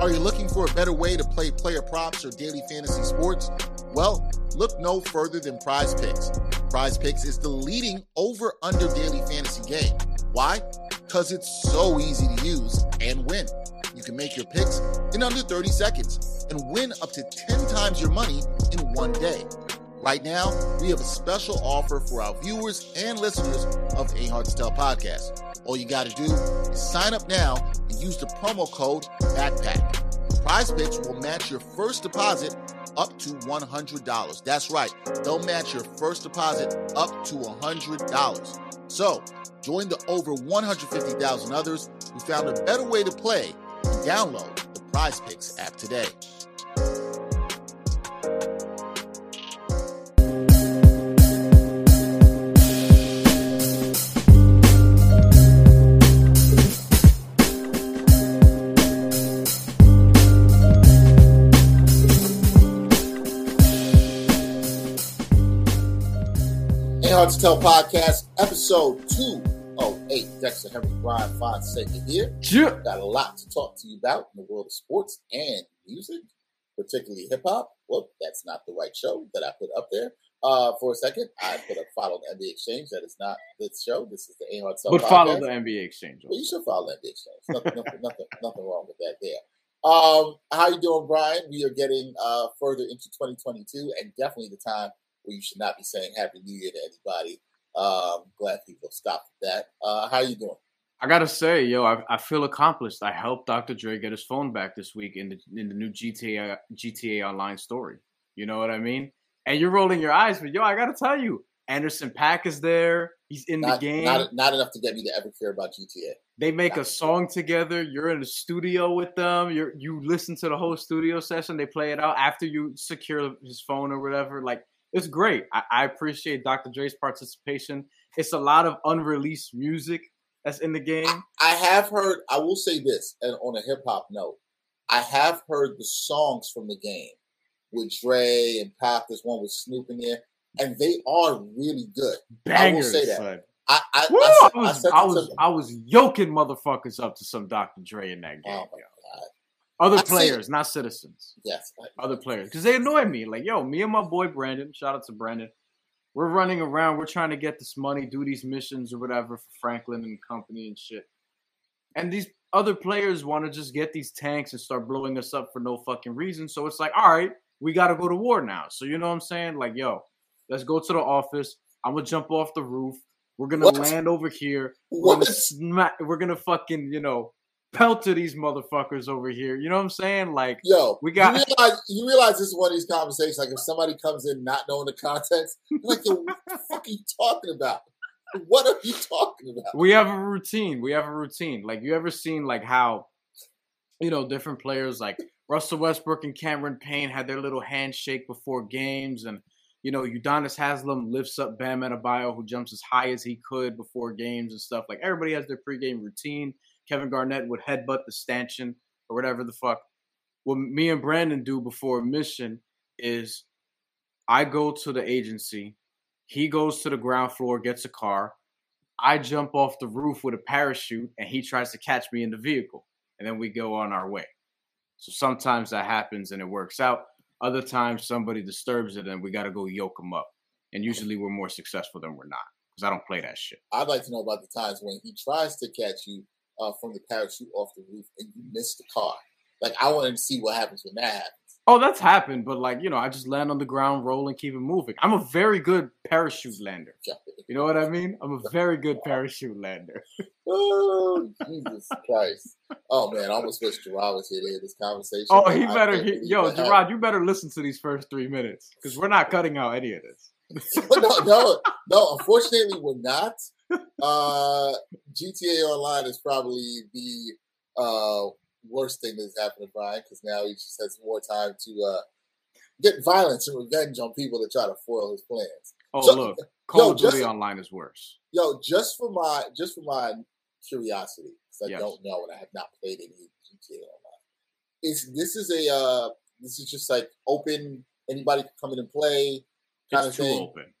Are you looking for a better way to play player props or daily fantasy sports? Well, look no further than Prize Picks. Prize Picks is the leading over under daily fantasy game. Why? Because it's so easy to use and win. You can make your picks in under 30 seconds and win up to 10 times your money in one day. Right now, we have a special offer for our viewers and listeners of Ain't Hard to Tell podcast. All you got to do is sign up now and use the promo code BACKPACK. Prize Picks will match your first deposit up to $100. That's right, they'll match your first deposit up to $100. So, join the over 150,000 others who found a better way to play and download the Prize Picks app today. Hard to Tell podcast, episode 208. Dexter Henry Brian Fonseca here. Yeah. Got a lot to talk to you about in the world of sports and music, particularly hip hop. Well, that's not the right show that I put up there. Uh, for a second, I put up follow the NBA Exchange. That is not this show. This is the A Hard to Tell But podcast. follow the NBA exchange. Well, you should follow that Exchange. Nothing, nothing, nothing, nothing wrong with that there. Um, how you doing, Brian? We are getting uh, further into 2022, and definitely the time where you should not be saying Happy New Year to anybody. Um, glad people stopped that. Uh, how you doing? I gotta say, yo, I, I feel accomplished. I helped Dr. Dre get his phone back this week in the in the new GTA GTA Online story. You know what I mean? And you're rolling your eyes, but yo, I gotta tell you, Anderson Paak is there. He's in Not, the game. not, not enough to get me to ever care about GTA. they make a song together. You're in the studio with them. You you listen to the whole studio session. They play it out after you secure his phone or whatever. Like it's great. I, I appreciate Dr. Dre's participation. It's a lot of unreleased music that's in the game. I have heard. I will say this, and on a hip hop note, I have heard the songs from the game with Dre and Paak. There's one with Snoop in there, and they are really good. Bangers, I will say that. son. I I, Woo! I, I was, I was, I was yoking motherfuckers up to some Dr. Dre in that oh game. Oh my god! Other I players, not citizens. Yes, I- Other players, because they annoy me. Like, yo, me and my boy Brandon. Shout out to Brandon. We're running around. We're trying to get this money, do these missions or whatever for Franklin and company and shit. And these other players want to just get these tanks and start blowing us up for no fucking reason. So it's like, all right, we got to go to war now. So you know what I'm saying? Like, yo, let's go to the office. I'm gonna jump off the roof. We're gonna What? land over here. We're gonna What? smack. We're gonna fucking you know pelter these motherfuckers over here. You know what I'm saying? Like, Yo, We got- You realize, you realize this is one of these conversations. Like if somebody comes in not knowing the context, like, yo, what the fuck are you talking about? What are you talking about? we have a routine. We have a routine. Like, you ever seen like how you know different players like Russell Westbrook and Cameron Payne had their little handshake before games, and you know Udonis Haslam lifts up Bam Adebayo, who jumps as high as he could before games and stuff. Like everybody has their pregame routine. Kevin Garnett would headbutt the stanchion or whatever the fuck. What me and Brandon do before a mission is I go to the agency, he goes to the ground floor, gets a car. I jump off the roof with a parachute, and he tries to catch me in the vehicle, and then we go on our way. So sometimes that happens and it works out. Other times somebody disturbs it, and we got to go yoke them up. And usually we're more successful than we're not because I don't play that shit. I'd like to know about the times when he tries to catch you uh, from the parachute off the roof and you miss the car. Like I wanted to see what happens when that happens. Oh, that's happened, but like you know, I just land on the ground, roll, and keep it moving. I'm a very good parachute lander. You know what I mean? I'm a very good parachute lander. Oh, Jesus Christ. Oh man, I almost wish Gerard was here to hear this conversation. Oh, he better. He, yo, happened. Gerard, you better listen to these first three minutes because we're not cutting out any of this. no, no, no. Unfortunately, we're not. Uh, GTA Online is probably the uh, worst thing that's happened to Brian because now he just has more time to uh, get violence and revenge on people that try to foil his plans. Oh, So- look, Call of Duty Online is worse. Yo, just for my just for my curiosity, because I Yes. don't know and I have not played any GTA Online. Is this is a uh, this is just like open? Anybody can come in and play kind It's of too thing. open.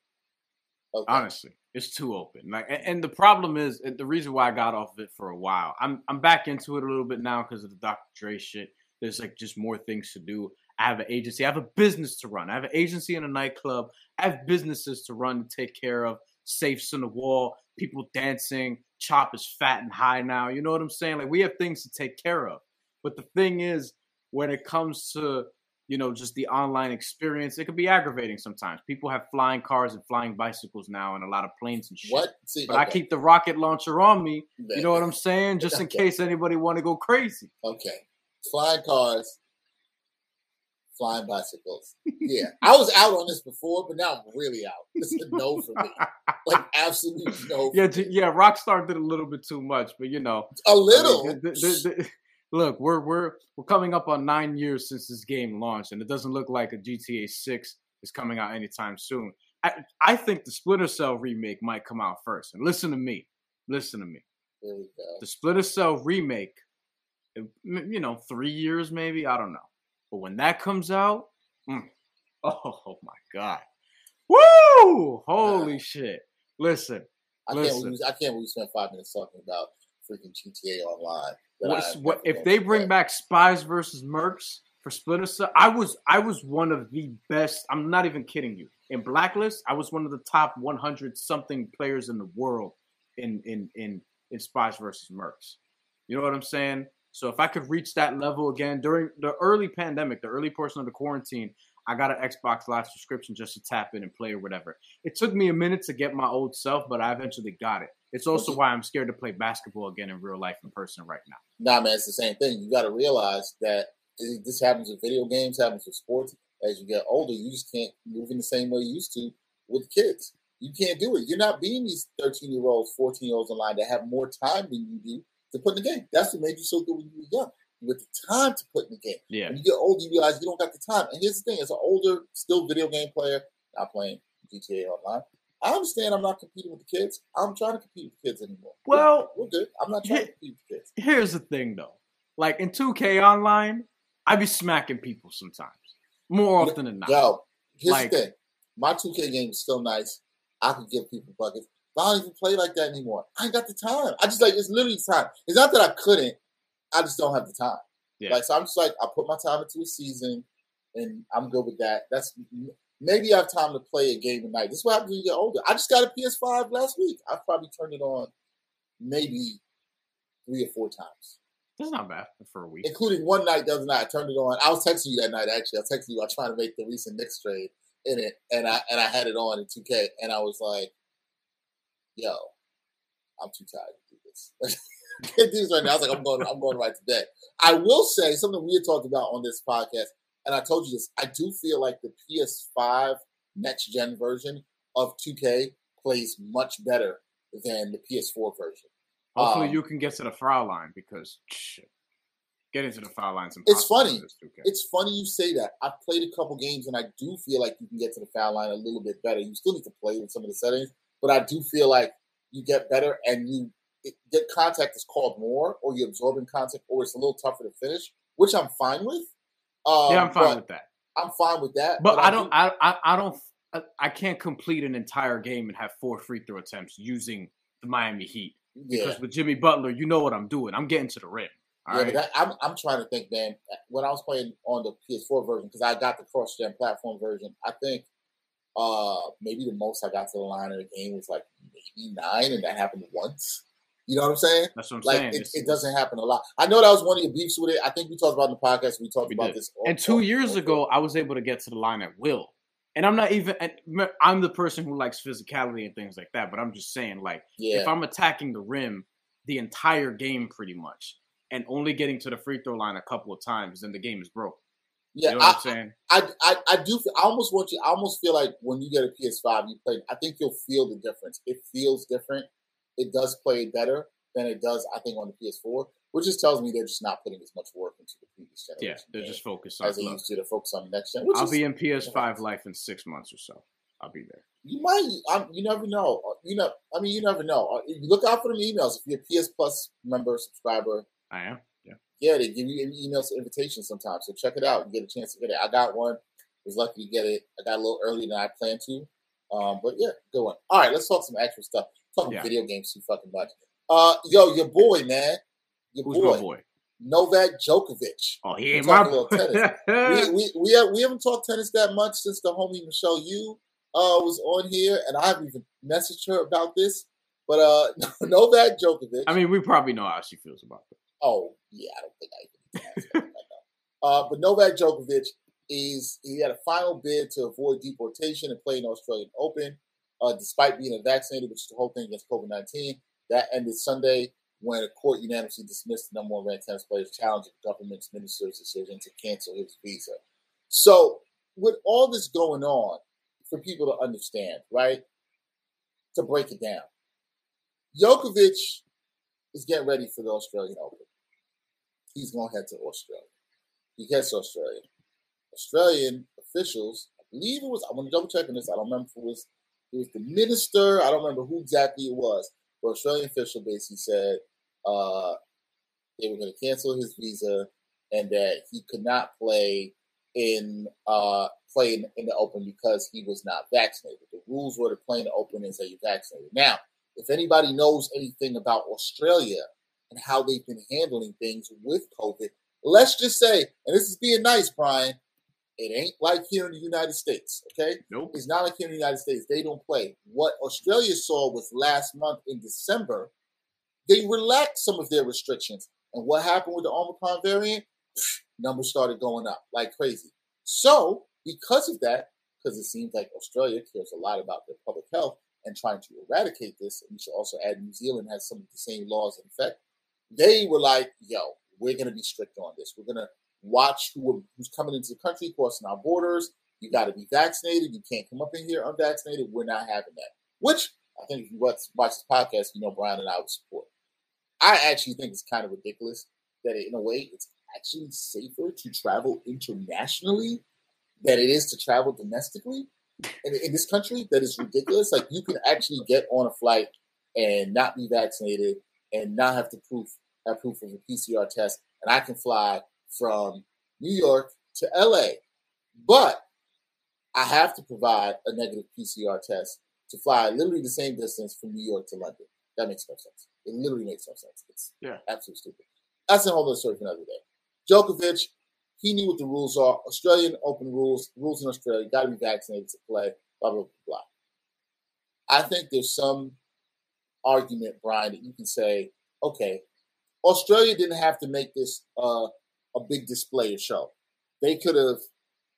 Okay. Honestly, it's too open. Like, and, and the problem is, the reason why I got off of it for a while, I'm I'm back into it a little bit now because of the Dr. Dre shit. There's like just more things to do. I have an agency. I have a business to run. I have an agency and a nightclub. I have businesses to run to take care of. Safes in the wall, people dancing. Chop is fat and high now. You know what I'm saying? Like we have things to take care of. But the thing is, when it comes to you know, just the online experience. It could be aggravating sometimes. People have flying cars and flying bicycles now and a lot of planes and shit. What? See, but okay. I keep the rocket launcher on me. You know what I'm saying? Just in Okay. case anybody want to go crazy. Okay. Flying cars, flying bicycles. Yeah. I was out on this before, but now I'm really out. This is a no for me. Like, absolute no. Yeah, yeah. Rockstar did a little bit too much, but you know, A I mean, little. the- the- the- look, we're we're we're coming up on nine years since this game launched, and it doesn't look like a GTA Six is coming out anytime soon. I I think the Splinter Cell remake might come out first. And listen to me, listen to me. There we go. the Splinter Cell remake, you know, three years maybe. I don't know. But when that comes out, mm, oh my god, woo! Holy shit! Listen, I can't, Listen. believe, I can't believe we spent five minutes talking about freaking GTA Online. what's, what if they bring play. back Spies versus Mercs for Splinter Cell? I was I was one of the best. I'm not even kidding you. In Blacklist, I was one of the top 100 something players in the world in in in in Spies versus Mercs. You know what I'm saying? So if I could reach that level again during the early pandemic, the early portion of the quarantine, I got an Xbox Live subscription just to tap in and play or whatever. It took me a minute to get my old self, but I eventually got it. It's also why I'm scared to play basketball again in real life in person right now. Nah, man, it's the same thing. You got to realize that this happens with video games, happens with sports. As you get older, you just can't move in the same way you used to with kids. You can't do it. You're not being these 13 year olds, 14 year olds online that have more time than you do to put in the game. That's what made you so good when you were young. You had the time to put in the game. Yeah. When you get older, you realize you don't got the time. And here's the thing: as an older, still video game player, not playing GTA Online, I understand I'm not competing with the kids. I'm trying to compete with kids anymore. Well, we're good. I'm not trying to compete with kids. here's the thing though. Like in 2K online, I be smacking people sometimes. More often than not. Yo, here's Like- the thing: my 2K game is still nice. I can give people buckets. But I don't even play like that anymore. I ain't got the time. I just like it's literally time. It's not that I couldn't. I just don't have the time. Yeah. Like so, I'm just like I put my time into a season, and I'm good with that. That's maybe I have time to play a game a night. This is what happens when you get older. I just got a PS5 last week. I probably turned it on maybe three or four times, That's not bad for a week. including one night the other night. I turned it on. I was texting you that night actually. I was texting you. I was trying to make the recent Knicks trade in it, and I and I had it on in 2K, and I was like, "Yo, I'm too tired to do this." Can't do this right now. I was like, "I'm going. I'm going right to bed." I will say something we had talked about on this podcast, and I told you this. I do feel like the PS5 next gen version of 2K plays much better than the PS4 version. Hopefully um, you can get to the foul line because shit, getting to the foul line's It's funny. in this 2K. It's funny you say that. I've played a couple games and I do feel like you can get to the foul line a little bit better. You still need to play with some of the settings, but I do feel like you get better and you it, get contact is called more, or you're absorbing contact, or it's a little tougher to finish, which I'm fine with. Um, yeah, I'm fine with that. I'm fine with that. But I do- don't. I, I I don't. I, I can't complete an entire game and have four free throw attempts using the Miami Heat yeah, because with Jimmy Butler, you know what I'm doing. I'm getting to the rim. All yeah. right. But that, I'm I'm trying to think, man. When I was playing on the PS4 version, because I got the cross-gen platform version, I think uh maybe the most I got to the line in the game was like maybe nine, and that happened once. You know what I'm saying? That's what I'm Like saying. it, it doesn't happen a lot. I know that was one of your beefs with it. I think we talked about it in the podcast. We talked We about did. this. And two years ago, I was able to get to the line at will. And I'm not even. I'm the person who likes physicality and things like that. But I'm just saying, like, yeah, if I'm attacking the rim the entire game, pretty much, and only getting to the free throw line a couple of times, then the game is broke. yeah. You know what I'm saying? I, I, I do. feel- I almost want you. I almost feel like when you get a PS5, you play. I think you'll feel the difference. It feels different. It does play better than it does. I think on the PS4, which just tells me they're just not putting as much work into the previous generation. Yeah, they're just focused on. as they used to. To focus on the next gen. I'll is, be in PS5 life in six months or so. I'll be there. You might. I'm, you never know. Uh, You know. I mean, you never know. Uh, You look out for them emails. If you're a PS Plus member, subscriber, I am. Yeah. yeah, they give you an email invitation sometimes. So check it out and get a chance to get it. I got one. Was lucky to get it. I got a little earlier than I planned to. Um, but yeah, good one. All right, let's talk some actual stuff. Talking Yeah. video games too fucking much. Uh, yo, your boy, man, your Who's boy, boy? Novak Djokovic. Oh, he ain't my Talk a little tennis. we, we, we, have, we haven't talked tennis that much since the homie Michelle Yu uh, was on here, and I haven't even messaged her about this. But uh, Novak Djokovic. I mean, we probably know how she feels about it. Oh yeah, I don't think I even. uh, but Novak Djokovic is he had a final bid to avoid deportation and play in Australian Open, uh, despite being vaccinated, which is the whole thing against COVID nineteen. That ended Sunday when a court unanimously dismissed the number one ranked tennis player's challenge of the government's minister's decision to cancel his visa. So, with all this going on, for people to understand, right? To break it down, Djokovic is getting ready for the Australian Open. He's going to head to Australia. He gets to Australia. Australian officials, I believe it was, I want to double check on this. I don't remember if it was, it was the minister. I don't remember who exactly it was. But Australian official basically said uh, they were going to cancel his visa and that he could not play in uh, play in, in, the Open because he was not vaccinated. The rules were to play in the Open and say you're vaccinated. Now, if anybody knows anything about Australia and how they've been handling things with COVID, let's just say, and this is being nice, Brian, it ain't like here in the United States, okay? Nope. It's not like here in the United States. They don't play. What Australia saw was last month in December, they relaxed some of their restrictions. And what happened with the Omicron variant? Numbers started going up like crazy. So, because of that, because it seems like Australia cares a lot about their public health and trying to eradicate this, and we should also add New Zealand has some of the same laws in effect, they were like, yo, we're going to be strict on this. We're going to watch who who's coming into the country, crossing our borders. You got to be vaccinated. You can't come up in here unvaccinated. We're not having that. Which I think if you watch, watch this podcast, you know Brian and I would support. I actually think it's kind of ridiculous that in a way it's actually safer to travel internationally than it is to travel domestically in, in this country. That is ridiculous. Like you can actually get on a flight and not be vaccinated and not have to proof have proof of a PCR test, and I can fly from New York to LA, but I have to provide a negative PCR test to fly literally the same distance from New York to London. That makes no sense. It literally makes no sense. It's yeah. absolutely stupid. That's a whole other story for another day. Djokovic, he knew what the rules are. Australian Open rules, rules in Australia, got to be vaccinated to play, blah, blah, blah, blah. I think there's some argument, Brian, that you can say, okay, Australia didn't have to make this uh, a big display or show. They could have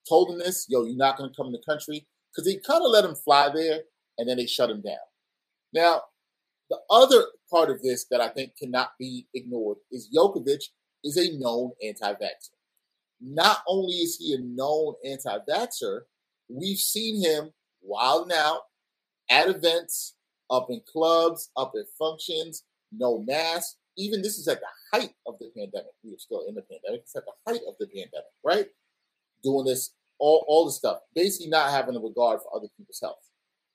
told him this, yo, you're not going to come in the country, because they kind of let him fly there and then they shut him down. Now, the other part of this that I think cannot be ignored is Djokovic is a known anti-vaxxer. Not only is he a known anti-vaxxer, we've seen him wilding out at events, up in clubs, up at functions, no mask, even this is at the height of the pandemic. We are still in the pandemic. It's at the height of the pandemic, right? Doing this, all, all the stuff, basically not having a regard for other people's health.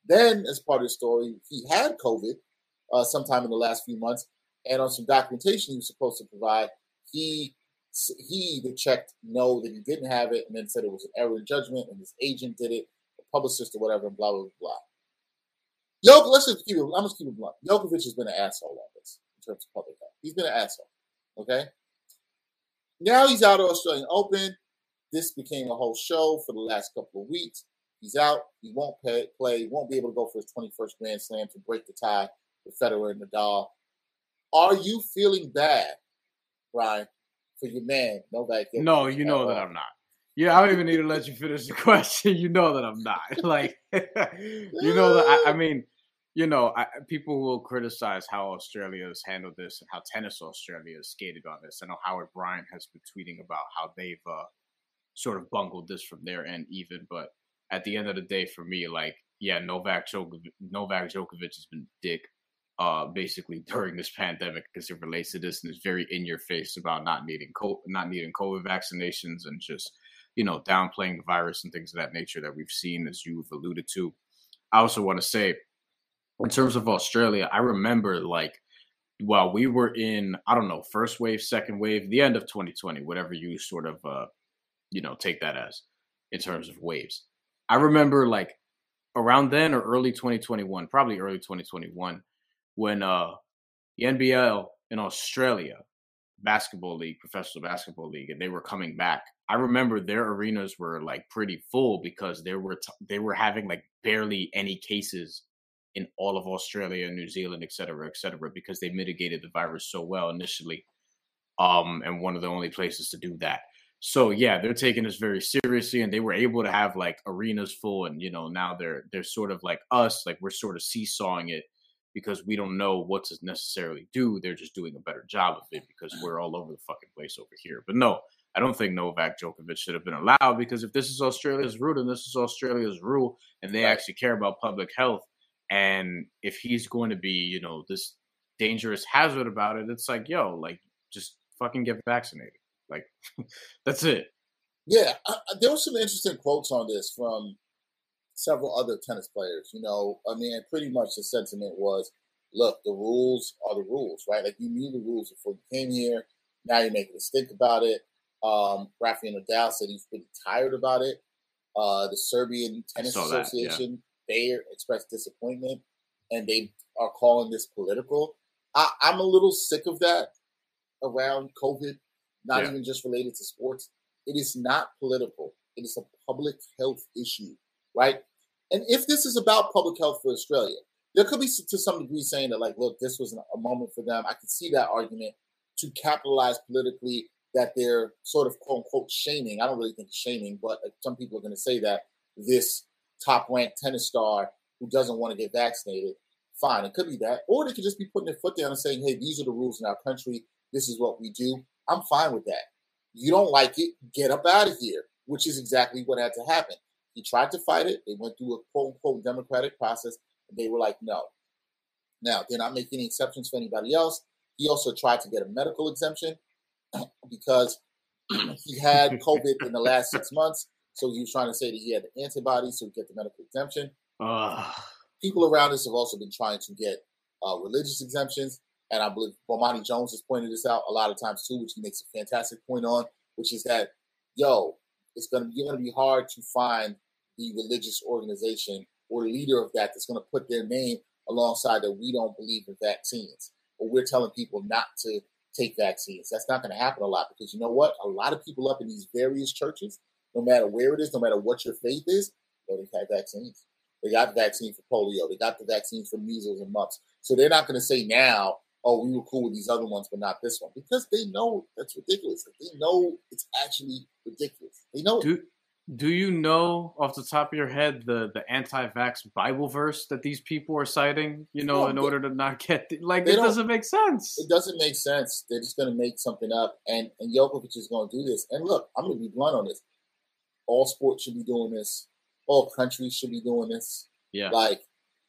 Then, as part of the story, he had COVID uh, sometime in the last few months, and on some documentation he was supposed to provide, he he the checked no that he didn't have it, and then said it was an error in judgment, and his agent did it, a publicist or whatever, and blah blah blah. Jokic, let's just keep it. I'm just keep it blunt. Djokovic has been an asshole on this terms of public health. He's been an asshole. Okay. Now he's out of Australian Open. This became a whole show for the last couple of weeks. He's out. He won't pay, play. He won't be able to go for his 21st Grand Slam to break the tie with Federer and Nadal. Are you feeling bad, Brian, for your man Novak? No, you know that I'm not. Yeah, I don't even need to let you finish the question. You know that I'm not. Like, you know that I, I mean, you know, I, people will criticize how Australia has handled this and how Tennis Australia has skated on this. I know Howard Bryant has been tweeting about how they've uh, sort of bungled this from their end, even. But at the end of the day, for me, like, yeah, Novak Djokovic, Novak Djokovic has been dick, uh, basically during this pandemic because it relates to this and is very in your face about not needing co- not needing COVID vaccinations and just you know downplaying the virus and things of that nature that we've seen, as you've alluded to. I also want to say in terms of Australia, I remember like while we were in, I don't know, first wave, second wave, the end of 2020, whatever you sort of, uh, you know, take that as in terms of waves. I remember like around then or early 2021, probably early 2021, when uh, the NBL in Australia basketball league, professional basketball league, and they were coming back. I remember their arenas were like pretty full because they were t- they were having like barely any cases in all of Australia, New Zealand, et cetera, et cetera, because they mitigated the virus so well initially. Um, and one of the only places to do that. So yeah, they're taking this very seriously, and they were able to have like arenas full, and you know now they're they're sort of like us, like we're sort of seesawing it because we don't know what to necessarily do. They're just doing a better job of it because we're all over the fucking place over here. But no, I don't think Novak Djokovic should have been allowed because if this is Australia's route and this is Australia's rule, and they actually care about public health, and if he's going to be, you know, this dangerous hazard about it, it's like, yo, like just fucking get vaccinated. Like that's it. Yeah, I, there were some interesting quotes on this from several other tennis players. You know, I mean, pretty much the sentiment was, look, the rules are the rules, right? Like you knew the rules before you came here. Now you're making a think about it. Um, Rafael Nadal said he's pretty tired about it. Uh, the Serbian Tennis Association. They expressed disappointment and they are calling this political. I, am a little sick of that around COVID, not yeah. even just related to sports. It is not political. It is a public health issue right? And if this is about public health for Australia, there could be to some degree saying that, like, look, this was a moment for them. I can see that argument to capitalize politically that they're sort of quote unquote shaming. I don't really think shaming, but some people are going to say that this top ranked tennis star who doesn't want to get vaccinated, fine, it could be that. Or they could just be putting their foot down and saying, hey, these are the rules in our country. This is what we do. I'm fine with that. You don't like it, get up out of here, which is exactly what had to happen. He tried to fight it. They went through a quote unquote democratic process, and they were like, no. Now, they're not making any exceptions for anybody else. He also tried to get a medical exemption because he had COVID in the last six months. So he was trying to say that he had the antibodies to get the medical exemption. Uh. People around us have also been trying to get uh, religious exemptions. And I believe Bomani Jones has pointed this out a lot of times too, which he makes a fantastic point on, which is that, yo, it's gonna be gonna be hard to find the religious organization or leader of that that's going to put their name alongside that we don't believe in vaccines or we're telling people not to take vaccines. That's not going to happen a lot because you know what? A lot of people up in these various churches, no matter where it is, no matter what your faith is, well, they've had vaccines. They got the vaccine for polio. They got the vaccines for measles and mumps. So they're not going to say now, oh, we were cool with these other ones, but not this one, because they know that's ridiculous. They know it's actually ridiculous. They know do, do you know off the top of your head the the anti-vax Bible verse that these people are citing? You know, no, in order to not get the, like it doesn't make sense. It doesn't make sense. They're just going to make something up, and and Djokovic is going to do this. And look, I'm going to be blunt on this. All sports should be doing this. All countries should be doing this. Yeah. Like,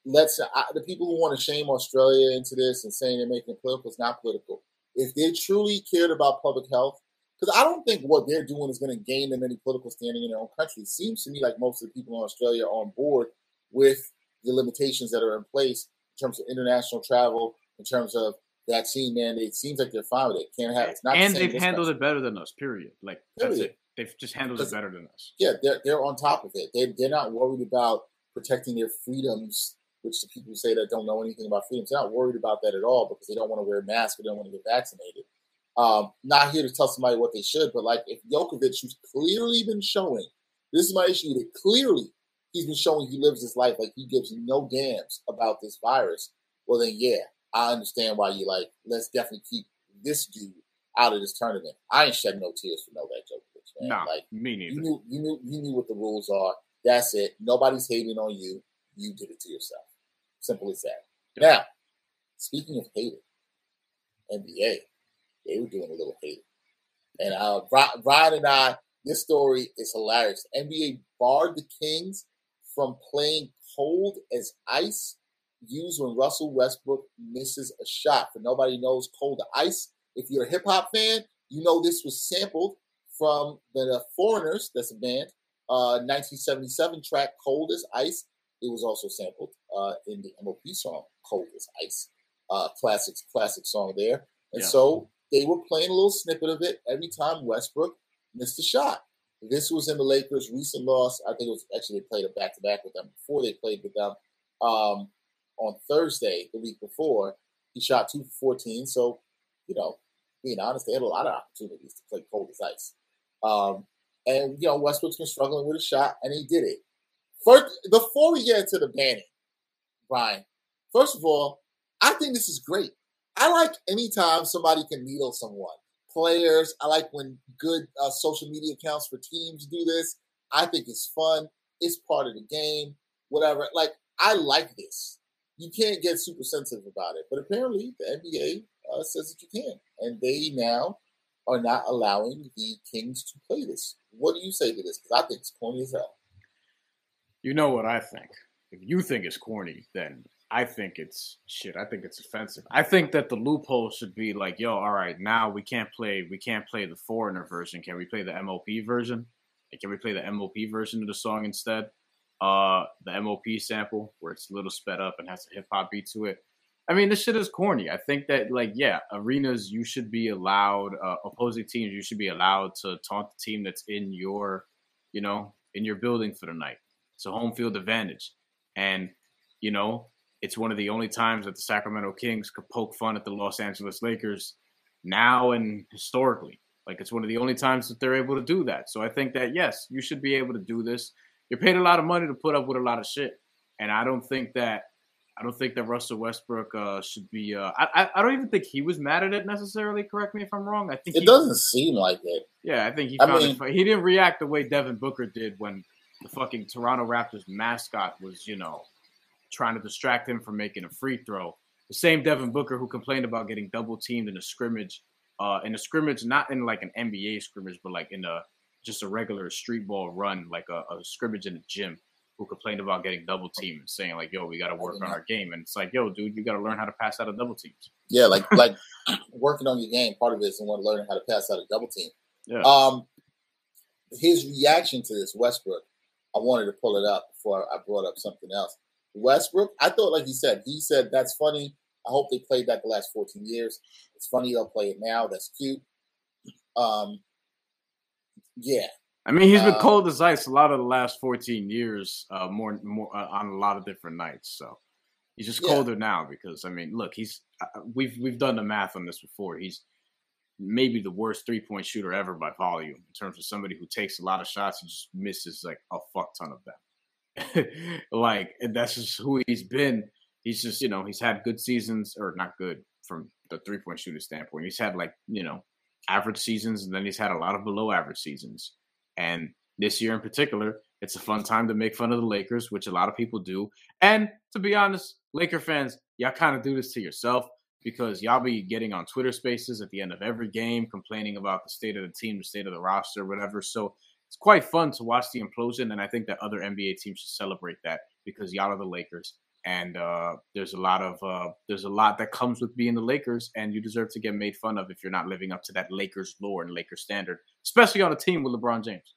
let's I, the people who want to shame Australia into this and saying they're making political. is not political. If they truly cared about public health, because I don't think what they're doing is going to gain them any political standing in their own country. It seems to me like most of the people in Australia are on board with the limitations that are in place in terms of international travel, in terms of vaccine mandate. It seems like they're fine with it. Can't have it's not. And the they've handled it better than us. Period. Like period. that's it. They've just handled it better than us. Yeah, they're they're on top of it. They they're not worried about protecting their freedoms, which the people say that don't know anything about freedoms. They're not worried about that at all because they don't want to wear a mask or they don't want to get vaccinated. Um, not here to tell somebody what they should, but like if Djokovic, who's clearly been showing, this is my issue, that clearly he's been showing he lives his life like he gives no damns about this virus. Well, then, yeah, I understand why you like, let's definitely keep this dude out of this tournament. I ain't shedding no tears for Novak Djokovic, man. Nah, like, me neither. You knew, you knew, you knew what the rules are. That's it. Nobody's hating on you. You did it to yourself. Simple as that. Now, speaking of hating, NBA they were doing a little hate. And uh, Brian and I, this story is hilarious. NBA barred the Kings from playing cold as ice used when Russell Westbrook misses a shot. For nobody knows cold ice. If you're a hip hop fan, you know this was sampled from the Foreigners, that's a band, uh, 1977 track Cold as Ice. It was also sampled uh, in the MOP song Cold as Ice. Uh, classic, classic song there. And yeah. so they were playing a little snippet of it every time Westbrook missed a shot. This was in the Lakers' recent loss. I think it was actually they played a back to back with them before they played with them um, on Thursday, the week before. He shot two for 14. So, you know, being honest, they had a lot of opportunities to play cold as ice. Um, and you know, Westbrook's been struggling with a shot, and he did it. First, before we get into the banning, Brian, first of all, I think this is great. I like anytime somebody can needle someone. Players, I like when good uh, social media accounts for teams do this. I think it's fun. It's part of the game. Whatever. Like I like this. You can't get super sensitive about it, but apparently the NBA uh, says that you can, and they now are not allowing the Kings to play this. What do you say to this? Because I think it's corny as hell. You know what I think. If you think it's corny, then I think it's shit. I think it's offensive. I think that the loophole should be like, yo, all right, now we can't play we can't play the foreigner version. Can we play the MOP version? Can we play the MOP version of the song instead? Uh, the MOP sample where it's a little sped up and has a hip hop beat to it. I mean, this shit is corny. I think that, like, yeah, arenas, you should be allowed, uh, opposing teams, you should be allowed to taunt the team that's in your, you know, in your building for the night. It's a home field advantage. And, you know, it's one of the only times that the Sacramento Kings could poke fun at the Los Angeles Lakers now and historically. Like, it's one of the only times that they're able to do that. So I think that, yes, you should be able to do this. You're paid a lot of money to put up with a lot of shit. And I don't think that I don't think that Russell Westbrook uh, should be. Uh, I I don't even think he was mad at it necessarily. Correct me if I'm wrong. I think it he, doesn't seem like it. Yeah, I think he. Found I mean, it, he didn't react the way Devin Booker did when the fucking Toronto Raptors mascot was, you know, trying to distract him from making a free throw. The same Devin Booker who complained about getting double teamed in a scrimmage, uh, in a scrimmage, not in like an NBA scrimmage, but like in a just a regular street ball run, like a, a scrimmage in a gym who complained about getting double teamed, saying like, "Yo, we got to work on our game," and it's like, "Yo, dude, you got to learn how to pass out of double teams." Yeah, like like working on your game. Part of it is and one learning how to pass out a double team. Yeah. Um, his reaction to this Westbrook, I wanted to pull it up before I brought up something else. Westbrook, I thought, like he said, he said that's funny. I hope they played that the last 14 years. It's funny they'll play it now. That's cute. Um, yeah, I mean, he's been uh, cold as ice a lot of the last 14 years, uh, more more uh, on a lot of different nights. So he's just yeah. colder now because I mean, look, he's uh, we've we've done the math on this before. He's maybe the worst three point shooter ever by volume in terms of somebody who takes a lot of shots and just misses like a fuck ton of them. like, and that's just who he's been. He's just you know he's had good seasons or not good from the three point shooter standpoint. He's had like you know average seasons and then he's had a lot of below average seasons and this year in particular, it's a fun time to make fun of the Lakers, which a lot of people do. And to be honest, Laker fans, y'all kind of do this to yourself because y'all be getting on Twitter spaces at the end of every game complaining about the state of the team, the state of the roster, whatever. So it's quite fun to watch the implosion. And I think that other NBA teams should celebrate that because y'all are the Lakers. And uh, there's a lot of uh, there's a lot that comes with being the Lakers, and you deserve to get made fun of if you're not living up to that Lakers lore and Lakers standard, especially on a team with LeBron James.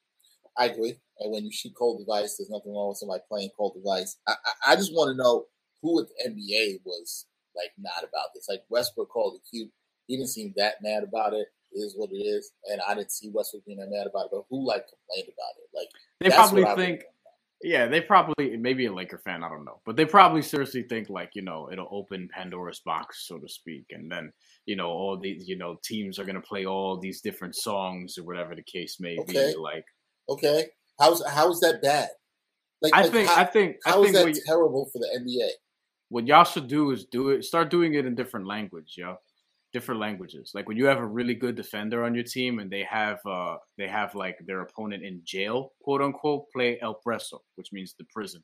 I agree. And when you shoot cold as ice, there's nothing wrong with somebody playing cold as ice. I, I, I just want to know who at the NBA was like not about this. Like Westbrook called it cute. He didn't seem that mad about it. it is what it is, and I didn't see Westbrook being that mad about it. But who like complained about it? Like they probably think yeah, they probably maybe a Laker fan, I don't know, but they probably seriously think like you know it'll open Pandora's box, so to speak, and then you know all these you know teams are gonna play all these different songs or whatever the case may okay. be. Like, okay, how's how's that bad? Like, I like think how, I think how I think that terrible for the NBA? What y'all should do is do it. Start doing it in different language, yo different languages. Like when you have a really good defender on your team and they have uh they have like their opponent in jail, quote unquote, play El Preso, which means the prison.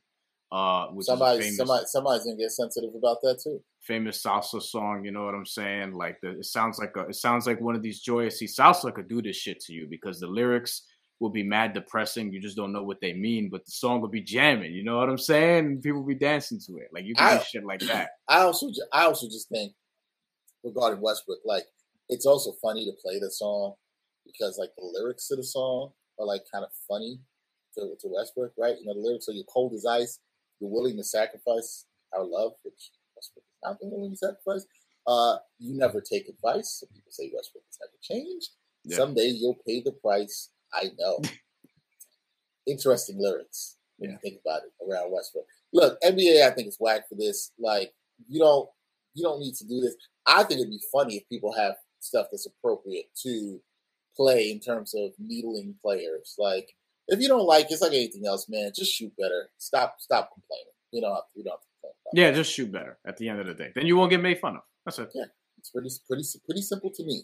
Uh, which somebody, famous, somebody, somebody's gonna get sensitive about that too. Famous salsa song, you know what I'm saying? Like the, it sounds like a, it sounds like one of these joyous. See, salsa could do this shit to you because the lyrics will be mad depressing. You just don't know what they mean, but the song will be jamming. You know what I'm saying? People will be dancing to it. Like you can I, do shit like that. I also, I also just think regarding Westbrook, like it's also funny to play the song because like the lyrics to the song are like kind of funny to, to Westbrook, right? You know, the lyrics are "You're cold as ice, you're willing to sacrifice our love," which Westbrook is not willing to sacrifice. Uh, you never take advice. So people say Westbrook has never changed. Yeah. Someday you'll pay the price. I know. Interesting lyrics when yeah. you think about it around Westbrook. Look, NBA, I think is whack for this. Like, you don't you don't need to do this. I think it'd be funny if people have stuff that's appropriate to play in terms of needling players. Like if you don't like it, it's like anything else, man. Just shoot better. Stop stop complaining. You know, you don't have to complain. Yeah, just shoot better at the end of the day. Then you won't get made fun of. That's it. Yeah, it's pretty pretty pretty simple to me.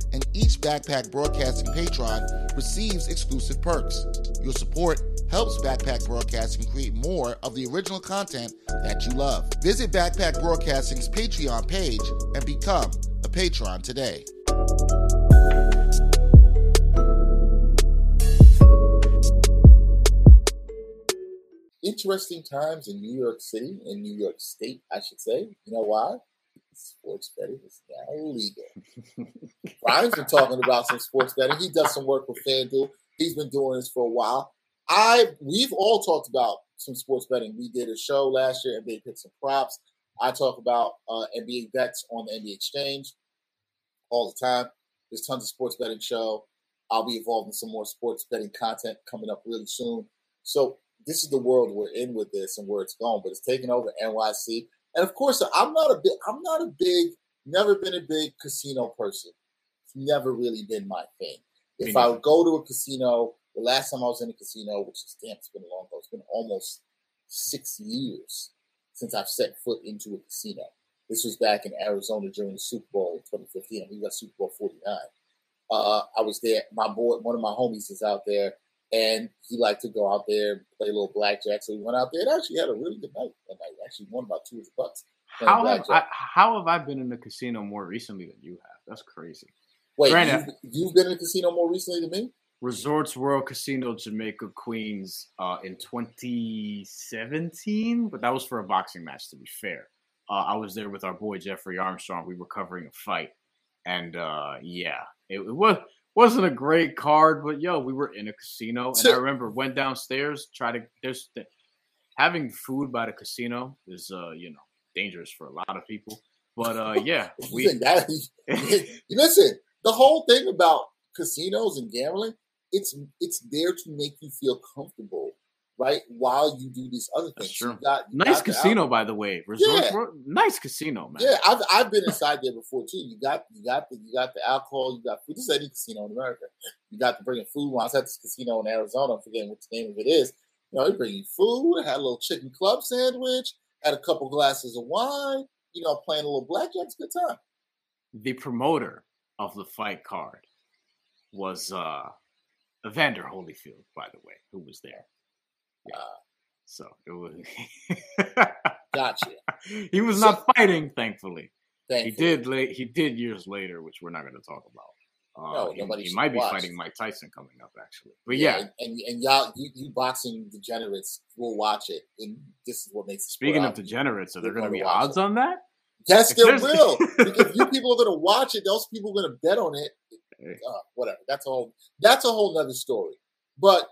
and each Backpack Broadcasting patron receives exclusive perks. Your support helps Backpack Broadcasting create more of the original content that you love. Visit Backpack Broadcasting's Patreon page and become a patron today. Interesting times in New York City, in New York State, I should say. You know why? Sports betting is now illegal. Brian's been talking about some sports betting. He does some work with FanDuel. He's been doing this for a while. I we've all talked about some sports betting. We did a show last year, NBA picks and props. I talk about uh, NBA bets on the NBA exchange all the time. There's tons of sports betting show. I'll be involved in some more sports betting content coming up really soon. So this is the world we're in with this and where it's going. But it's taking over NYC, and of course, I'm not a big. I'm not a big. Never been a big casino person. It's never really been my thing. If I would go to a casino, the last time I was in a casino, which is damn, it's been a long time. It's been almost six years since I've set foot into a casino. This was back in Arizona during the Super Bowl in 2015. We got Super Bowl 49. Uh, I was there. My boy, one of my homies is out there, and he liked to go out there and play a little blackjack. So we went out there and actually had a really good night. And I actually won about 200 bucks. How have, I, how have I been in the casino more recently than you have? That's crazy. Wait, you've, you've, been in a casino more recently than me? Resorts World Casino Jamaica Queens uh, in 2017, but that was for a boxing match. To be fair, uh, I was there with our boy Jeffrey Armstrong. We were covering a fight, and uh, yeah, it, it, was wasn't a great card, but yo, we were in a casino, and I remember went downstairs, try to there's having food by the casino is uh you know dangerous for a lot of people, but uh yeah, we listen. The whole thing about casinos and gambling it's it's there to make you feel comfortable, right? While you do these other things. Sure. Got, nice got casino, by the way. Resort yeah. nice casino, man. Yeah, I've I've been inside there before too. You got you got the you got the alcohol, you got food. This is any casino in America. You got to bring food. When I was at this casino in Arizona, I'm forgetting what the name of it is. You know, they bring you food, had a little chicken club sandwich, had a couple glasses of wine, you know, playing a little blackjack. It's a good time. The promoter of the fight card was uh Evander Holyfield, by the way, who was there. Yeah. Uh, so it was. gotcha. He was so, not fighting, thankfully. thankfully. He did. Late, he did years later, which we're not going to talk about. Uh, no, he, he might be fighting Mike Tyson coming up, actually. But yeah, yeah. And, and y'all, you, you, boxing degenerates will watch it, and this is what makes. Speaking of degenerates, are there going to be odds it. on that? Yes, there will. because you people are going to watch it. Those people are going to bet on it uh, whatever. That's all. That's a whole other story. But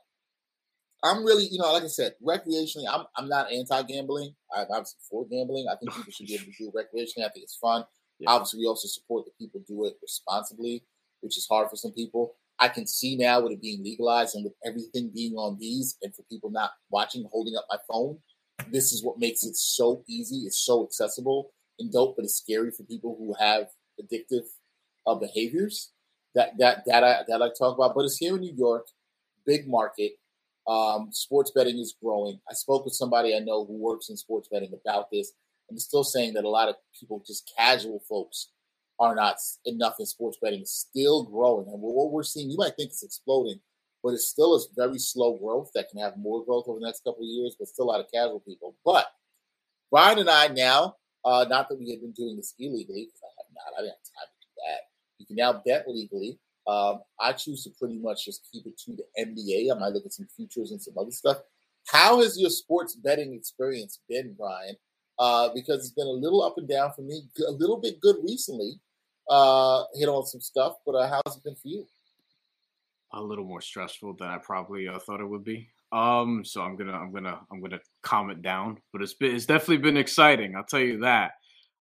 I'm really, you know, like I said, recreationally, I'm I'm not anti-gambling. I'm obviously for gambling. I think people should be able to do it recreationally. I think it's fun. Yeah. Obviously, we also support that people do it responsibly, which is hard for some people. I can see now with it being legalized and with everything being on these, and for people not watching, holding up my phone, this is what makes it so easy. It's so accessible and dope, but it's scary for people who have addictive uh, behaviors that that that I that I talk about. But it's here in New York, big market. Um, sports betting is growing. I spoke with somebody I know who works in sports betting about this, and they're still saying that a lot of people, just casual folks, are not enough in sports betting. It's still growing, and what we're seeing, you might think it's exploding, but it's still a very slow growth that can have more growth over the next couple of years. But still a lot of casual people. But Brian and I now, uh, not that we had been doing this illegally, because I have not, I didn't have time to do that you can now bet legally. Um, I choose to pretty much just keep it to the NBA. I might look at some futures and some other stuff. How has your sports betting experience been, Brian? Uh, because it's been a little up and down for me, a little bit good recently, uh, hit on some stuff. But uh, how's it been for you? A little more stressful than I probably uh, thought it would be. Um, so I'm gonna, I'm gonna, I'm gonna calm it down. But it's been, it's definitely been exciting. I'll tell you that.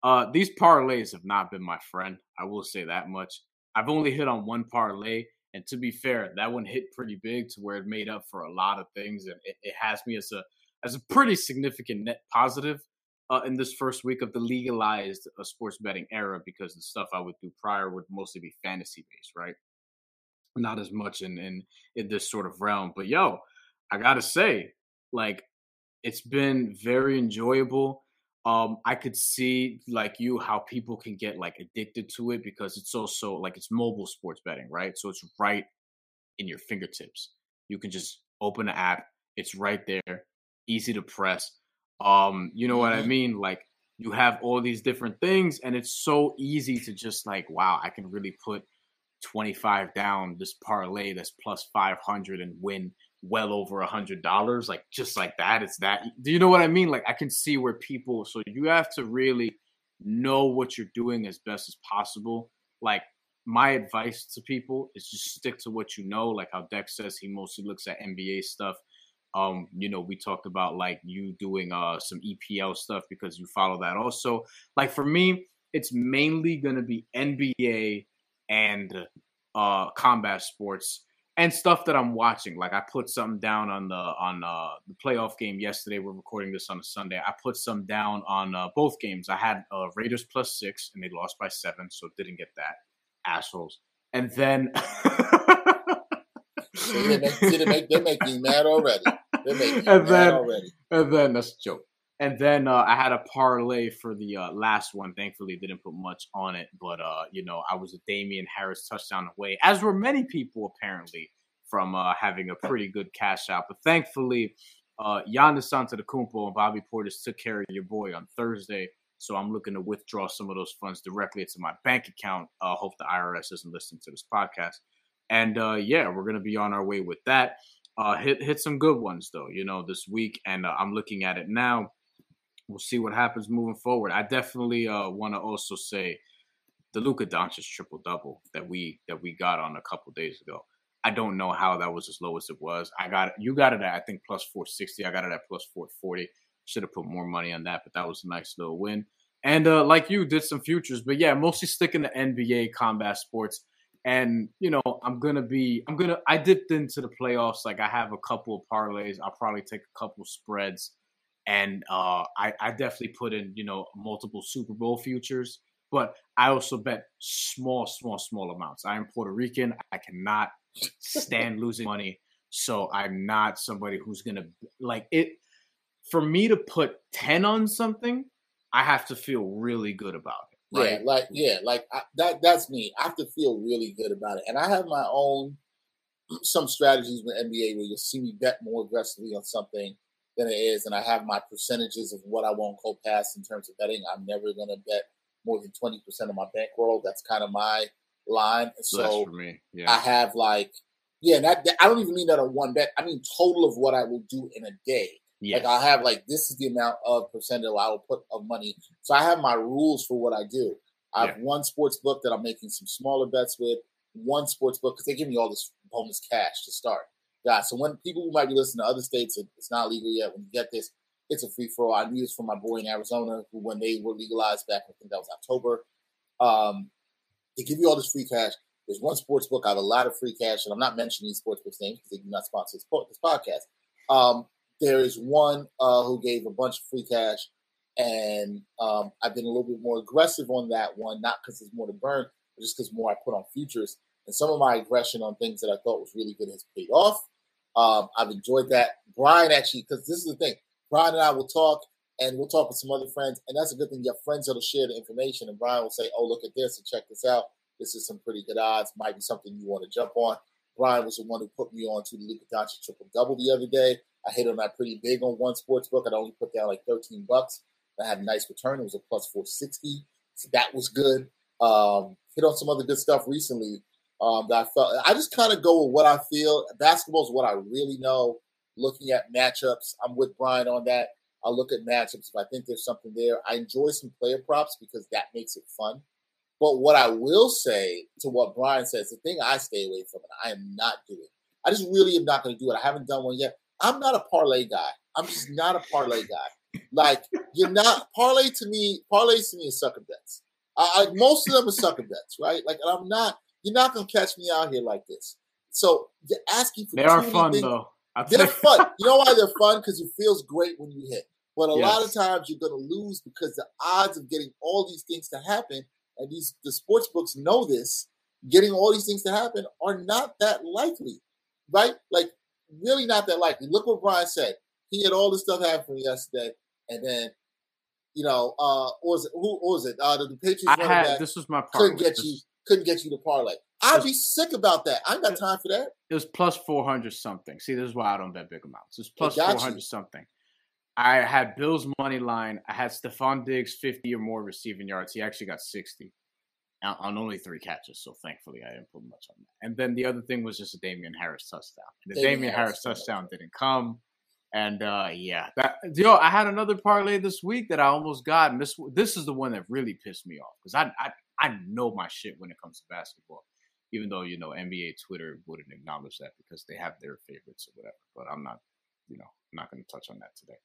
Uh, these parlays have not been my friend. I will say that much. I've only hit on one parlay, and to be fair, that one hit pretty big to where it made up for a lot of things, and it, it has me as a as a pretty significant net positive uh, in this first week of the legalized uh, sports betting era because the stuff I would do prior would mostly be fantasy based, right? Not as much in in in this sort of realm, but yo, I gotta say, like, it's been very enjoyable um i could see like you how people can get like addicted to it because it's also like it's mobile sports betting right? So it's right in your fingertips. You can just open the app it's right there easy to press. Um you know what i mm-hmm. mean? Like you have all these different things and it's so easy to just like wow i can really put 25 down this parlay that's plus 500 and win well over a hundred dollars, like just like that. It's that. Do you know what I mean? Like I can see where people. So you have to really know what you're doing as best as possible. Like my advice to people is just stick to what you know. Like how Dex says he mostly looks at NBA stuff. Um, you know, we talked about like you doing uh some EPL stuff because you follow that also. Like for me, it's mainly gonna be NBA and uh combat sports and stuff that I'm watching. Like I put something down on the on uh, the playoff game yesterday. We're recording this on a Sunday. I put some down on uh, both games. I had uh, Raiders plus six, and they lost by seven, so didn't get that. Assholes. And then they make, they make, they're making mad already. They're making and mad then, already. And then that's a joke. And then uh, I had a parlay for the uh, last one. Thankfully, didn't put much on it, but uh, you know, I was a Damien Harris touchdown away, as were many people apparently from uh, having a pretty good cash out. But thankfully, uh, Giannis Antetokounmpo and Bobby Portis took care of your boy on Thursday. So I'm looking to withdraw some of those funds directly into my bank account. Uh, hope the IRS isn't listening to this podcast. And uh, yeah, we're gonna be on our way with that. Uh, hit hit some good ones though, you know, this week, and I'm looking at it now we'll see what happens moving forward. I definitely uh, want to also say the Luka Doncic triple double that we that we got on a couple days ago. I don't know how that was as low as it was. I got it. You got it at I think plus four sixty. I got it at plus four forty. Should have put more money on that, but that was a nice little win. And uh, like you, did some futures, but yeah, mostly sticking to NBA combat sports. And you know, I'm gonna be, I'm gonna, I dipped into the playoffs. Like I have a couple of parlays. I'll probably take a couple spreads and uh, I, I definitely put in you know multiple Super Bowl futures, but I also bet small, small, small amounts. I am Puerto Rican. I cannot stand losing money, so I'm not somebody who's gonna like it. For me to put ten on something, I have to feel really good about it. Right? Yeah, like yeah, like I, that. That's me. I have to feel really good about it, and I have my own some strategies with NBA where you'll see me bet more aggressively on something than it is, and I have my percentages of what I won't go past in terms of betting. I'm never going to bet more than twenty percent of my bankroll. That's kind of my line. So yeah. I have like, yeah, I don't even mean that on one bet. I mean total of what I will do in a day. Yes. Like I have like this is the amount of percentage I will put of money. So I have my rules for what I do. I have yeah. one sports book that I'm making some smaller bets with. One sports book because they give me all this bonus cash to start. Yeah, so when people who might be listening to other states, it's not legal yet. When you get this, it's a free for all. I knew this from my boy in Arizona, who when they were legalized back, I think that was October. Um, they give you all this free cash. There's one sports book. I have a lot of free cash, and I'm not mentioning these sports books names because they do not sponsor this, this podcast. Um, there is one uh, who gave a bunch of free cash, and um, I've been a little bit more aggressive on that one, not because there's more to burn, but just because more I put on futures. And some of my aggression on things that I thought was really good has paid off. Um, I've enjoyed that. Brian actually, because this is the thing, Brian and I will talk, and we'll talk with some other friends, and that's a good thing. You have friends that'll share the information, and Brian will say, "Oh, look at this and check this out. This is some pretty good odds. Might be something you want to jump on." Brian was the one who put me on to the Luka Doncic triple double the other day. I hit on that pretty big on one sports book. I'd only put down like 13 bucks. I had a nice return. It was a plus 460. So that was good. Um, hit on some other good stuff recently um, that I felt I just kind of go with what I feel. Basketball is what I really know. Looking at matchups, I'm with Brian on that. I look at matchups if I think there's something there. I enjoy some player props because that makes it fun. But what I will say to what Brian says, the thing I stay away from, and I am not doing. I just really am not going to do it. I haven't done one yet. I'm not a parlay guy. I'm just not a parlay guy. Like you're not parlay to me. Parlays to me is sucker bets. I, I, most of them are sucker bets, right? Like I'm not. You're not going to catch me out here like this. So you're asking for. They are fun things. though. They're fun. You know why they're fun? Because it feels great when you hit. But a yes. lot of times you're going to lose because the odds of getting all these things to happen, and these the sports books know this, getting all these things to happen are not that likely, right? Like really not that likely. Look what Brian said. He had all this stuff happen yesterday, and then you know, uh, was it who was it? Uh, the, the Patriots I had, this was my part. couldn't get this, you couldn't get you to parlay. I'd be sick about that. I ain't got time for that. It was plus four hundred something. See, this is why I don't bet big amounts. It's plus four hundred something. I had Bills money line. I had Stefon Diggs fifty or more receiving yards. He actually got sixty on only three catches. So thankfully, I didn't put much on that. And then the other thing was just a Damien Harris touchdown. The Damien, Damien Harris, Harris touchdown didn't come. And uh, yeah, that yo, I had another parlay this week that I almost got, and this this is the one that really pissed me off because I, I I know my shit when it comes to basketball, even though you know NBA Twitter wouldn't acknowledge that because they have their favorites or whatever. But I'm not, you know, I'm not going to touch on that today.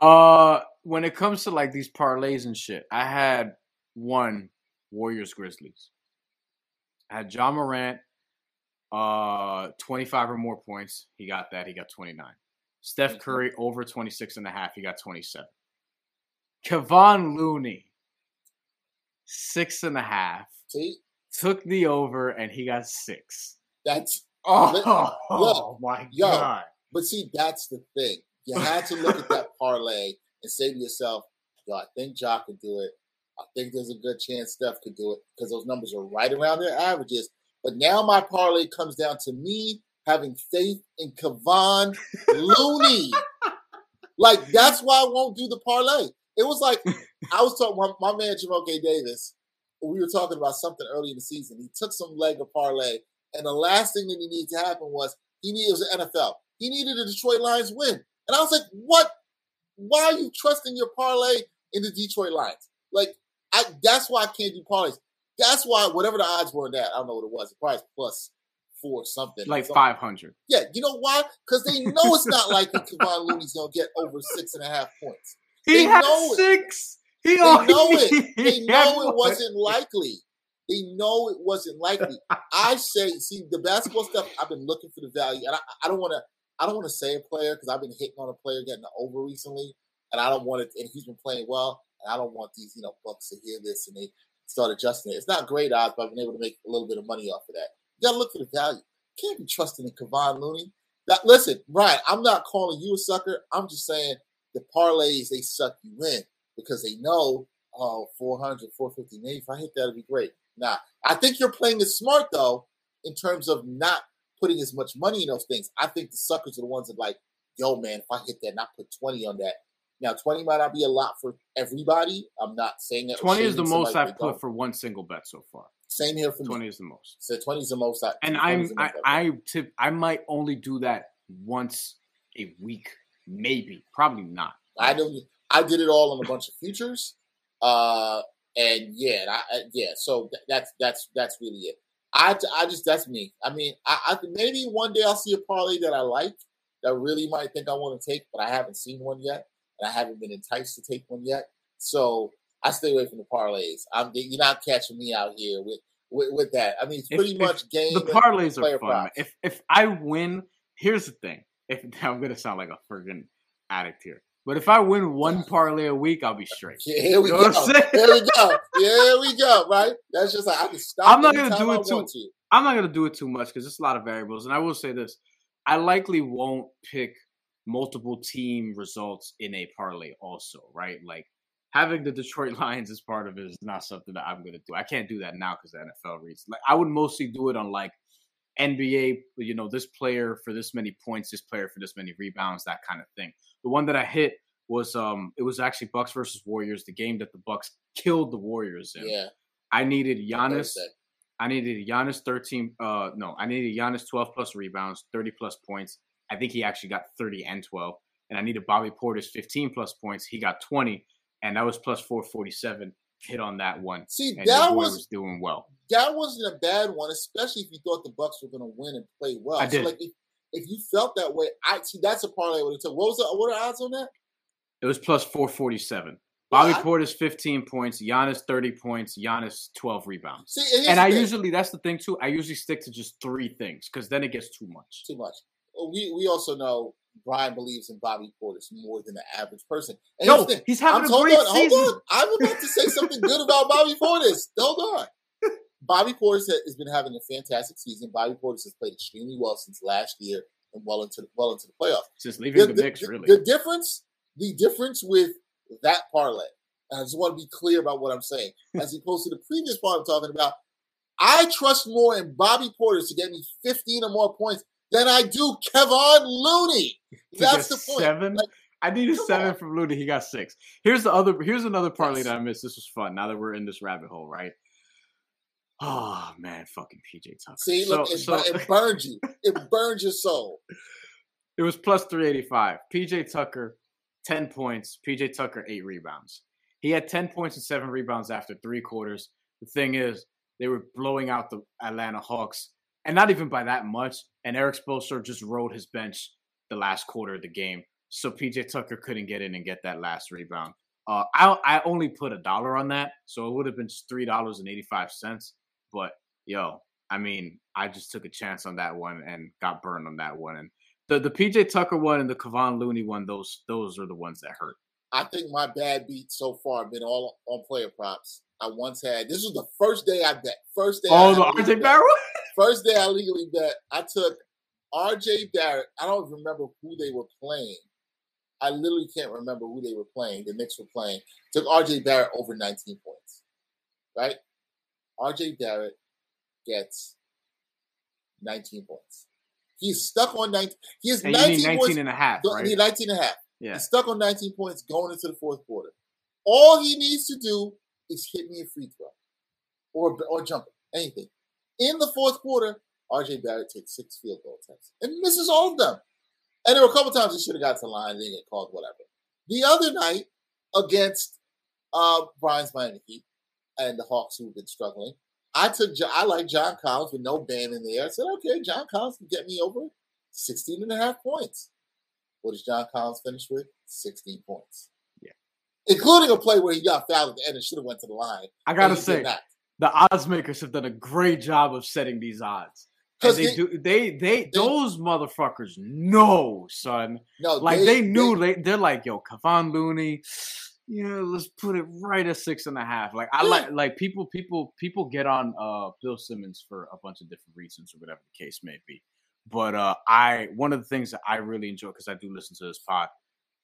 Uh, when it comes to like these parlays and shit, I had one Warriors Grizzlies. I had Ja Morant, uh, 25 or more points. He got that. He got 29. Steph Curry over 26 and a half. He got 27. Kevon Looney, six and a half. See? Took the over and he got six. That's oh, look, oh my yo, god. But see, that's the thing. You had to look at that parlay and say to yourself, yo, I think Jock could do it. I think there's a good chance Steph could do it because those numbers are right around their averages. But now my parlay comes down to me having faith in Kevon Looney. like that's why I won't do the parlay. It was like I was talking my, my man Jamal K. Davis. We were talking about something early in the season. He took some leg of parlay, and the last thing that he needed to happen was he needed it was the NFL. He needed the Detroit Lions win, and I was like, "What? Why are you trusting your parlay in the Detroit Lions? Like I, that's why I can't do parlays. That's why whatever the odds were in that, I don't know what it was. It probably plus four something. Like five hundred. Yeah, you know why? Because they know it's not likely Kevon Looney's gonna get over six and a half points. He they had six. It. He they know it. They know it wasn't likely. They know it wasn't likely. I say, see, the basketball stuff. I've been looking for the value, and I, I don't want to. I don't want to say a player because I've been hitting on a player getting over recently, and I don't want it. And he's been playing well. And I don't want these, you know, bucks to hear this and they start adjusting it. It's not great odds, but I've been able to make a little bit of money off of that. You gotta look for the value. Can't be trusting in Kevon Looney. That listen, Brian, I'm not calling you a sucker. I'm just saying the parlays they suck you in because they know, uh, oh, 400, 450, maybe if I hit that, it'd be great. Nah, I think you're playing it smart though, in terms of not putting as much money in those things. I think the suckers are the ones that like, yo, man, if I hit that and I put 20 on that, now, 20 might not be a lot for everybody. I'm not saying that. 20 is the most I've put for one single bet so far. Same here for 20 me. is the most. So 20 is the most. I, and I'm, I, I, tip, I might only do that once a week, maybe, probably not. I don't. I did it all on a bunch of futures, uh, and yeah, I, yeah. So that's that's that's really it. I, I just that's me. I mean, I, I maybe one day I'll see a parlay that I like that really might think I want to take, but I haven't seen one yet and I haven't been enticed to take one yet. So I stay away from the parlays. I'm you're not catching me out here with with, with that. I mean, it's pretty if, much game. The parlays are fun. If if I win, here's the thing. If I'm gonna sound like a friggin' addict here. But if I win one parlay a week, I'll be straight. Yeah, here we you go. Here we go. Here we go. Right? That's just like I can stop. I'm not gonna do it too. To. I'm not gonna do it too much because it's a lot of variables. And I will say this: I likely won't pick multiple team results in a parlay also, right? Like having the Detroit Lions as part of it is not something that I'm going to do. I can't do that now because the NFL reads. Like I would mostly do it on like NBA, you know, this player for this many points, this player for this many rebounds, that kind of thing. The one that I hit was um it was actually Bucks versus Warriors, the game that the Bucks killed the Warriors in. Yeah. I needed Giannis. I needed Giannis 13 uh no, I needed Giannis 12 plus rebounds, 30 plus points, I think he actually got 30 and 12. And I needed Bobby Portis 15 plus points. He got 20, and that was plus 447. hit on that one. See, and that was, was doing well. that wasn't a bad one, especially if you thought the Bucks were going to win and play well. I did. So like if, if you felt that way, I see that's a parlay I would have took. What was the what are the odds on that? It was plus 447. Bobby I- Portis 15 points, Giannis 30 points, Giannis 12 rebounds. See, and, I thing. usually that's the thing too. I usually stick to just three things because then it gets too much. too much. Well, We we also know Brian believes in Bobby Portis more than the average person. And No, here's the thing. he's having I'm- a great on, season. Hold on. I'm about to say something good about Bobby Portis. Hold on. Bobby Portis has been having a fantastic season. Bobby Portis has played extremely well since last year and well into well into the playoffs. Since leaving the, mix, the- really. the difference, the difference with that parlay, and I just want to be clear about what I'm saying, as opposed to the previous part I'm talking about. I trust more in Bobby Portis to get me 15 or more points than I do Kevon Looney. That's the point. Seven. Like, I needed seven on. from Looney. He got six. Here's the other. Here's another parlay Yes. that I missed. This was fun. Now that we're in this rabbit hole, right? Oh man, fucking PJ Tucker. See, So- look, it, so- it burned you. It burned your soul. It was plus 385. PJ Tucker, 10 points. PJ Tucker, eight rebounds. He had 10 points and seven rebounds after three quarters. The thing is, they were blowing out the Atlanta Hawks, and not even by that much. And Erik Spoelstra just rode his bench the last quarter of the game. So PJ Tucker couldn't get in and get that last rebound. Uh, I, I only put a dollar on that, so it would have been just $3.85. But yo, I mean, I just took a chance on that one and got burned on that one. And the the PJ Tucker one and the Kevon Looney one, those those are the ones that hurt. I think my bad beats so far have been all on player props. I once had this was the first day I bet. First day. Oh, I Oh, the legally RJ bet. Barrett. First day I legally bet. I took RJ Barrett. I don't remember who they were playing. I literally can't remember who they were playing. The Knicks were playing. Took RJ Barrett over 19 points. Right? RJ Barrett gets 19 points. He's stuck on 19. He has And 19 19 points. and a half, right? need 19 and a half. Yeah. He's stuck on 19 points going into the fourth quarter. All he needs to do is hit me a free throw or or jump it, anything. In the fourth quarter, RJ Barrett takes six field goal attempts and misses all of them. And there were a couple times he should have got to the line and didn't get called, whatever. The other night against uh, Brian's Miami Heat and the Hawks who've been struggling, I took I like John Collins with no band in the air. I said, okay, John Collins can get me over 16 and a half points. What does John Collins finish with? 16 points. Yeah. Including a play where he got fouled at the end and should have went to the line. I gotta say, the odds makers have done a great job of setting these odds. Because they they, do they, they those motherfuckers know, son. no, Like they, knew they, they are like, yo, Kevon Looney, you know, let's put it right at six and a half. Like I like like people people people get on uh Bill Simmons for a bunch of different reasons or whatever the case may be. But uh I one of the things that I really enjoy because I do listen to this pod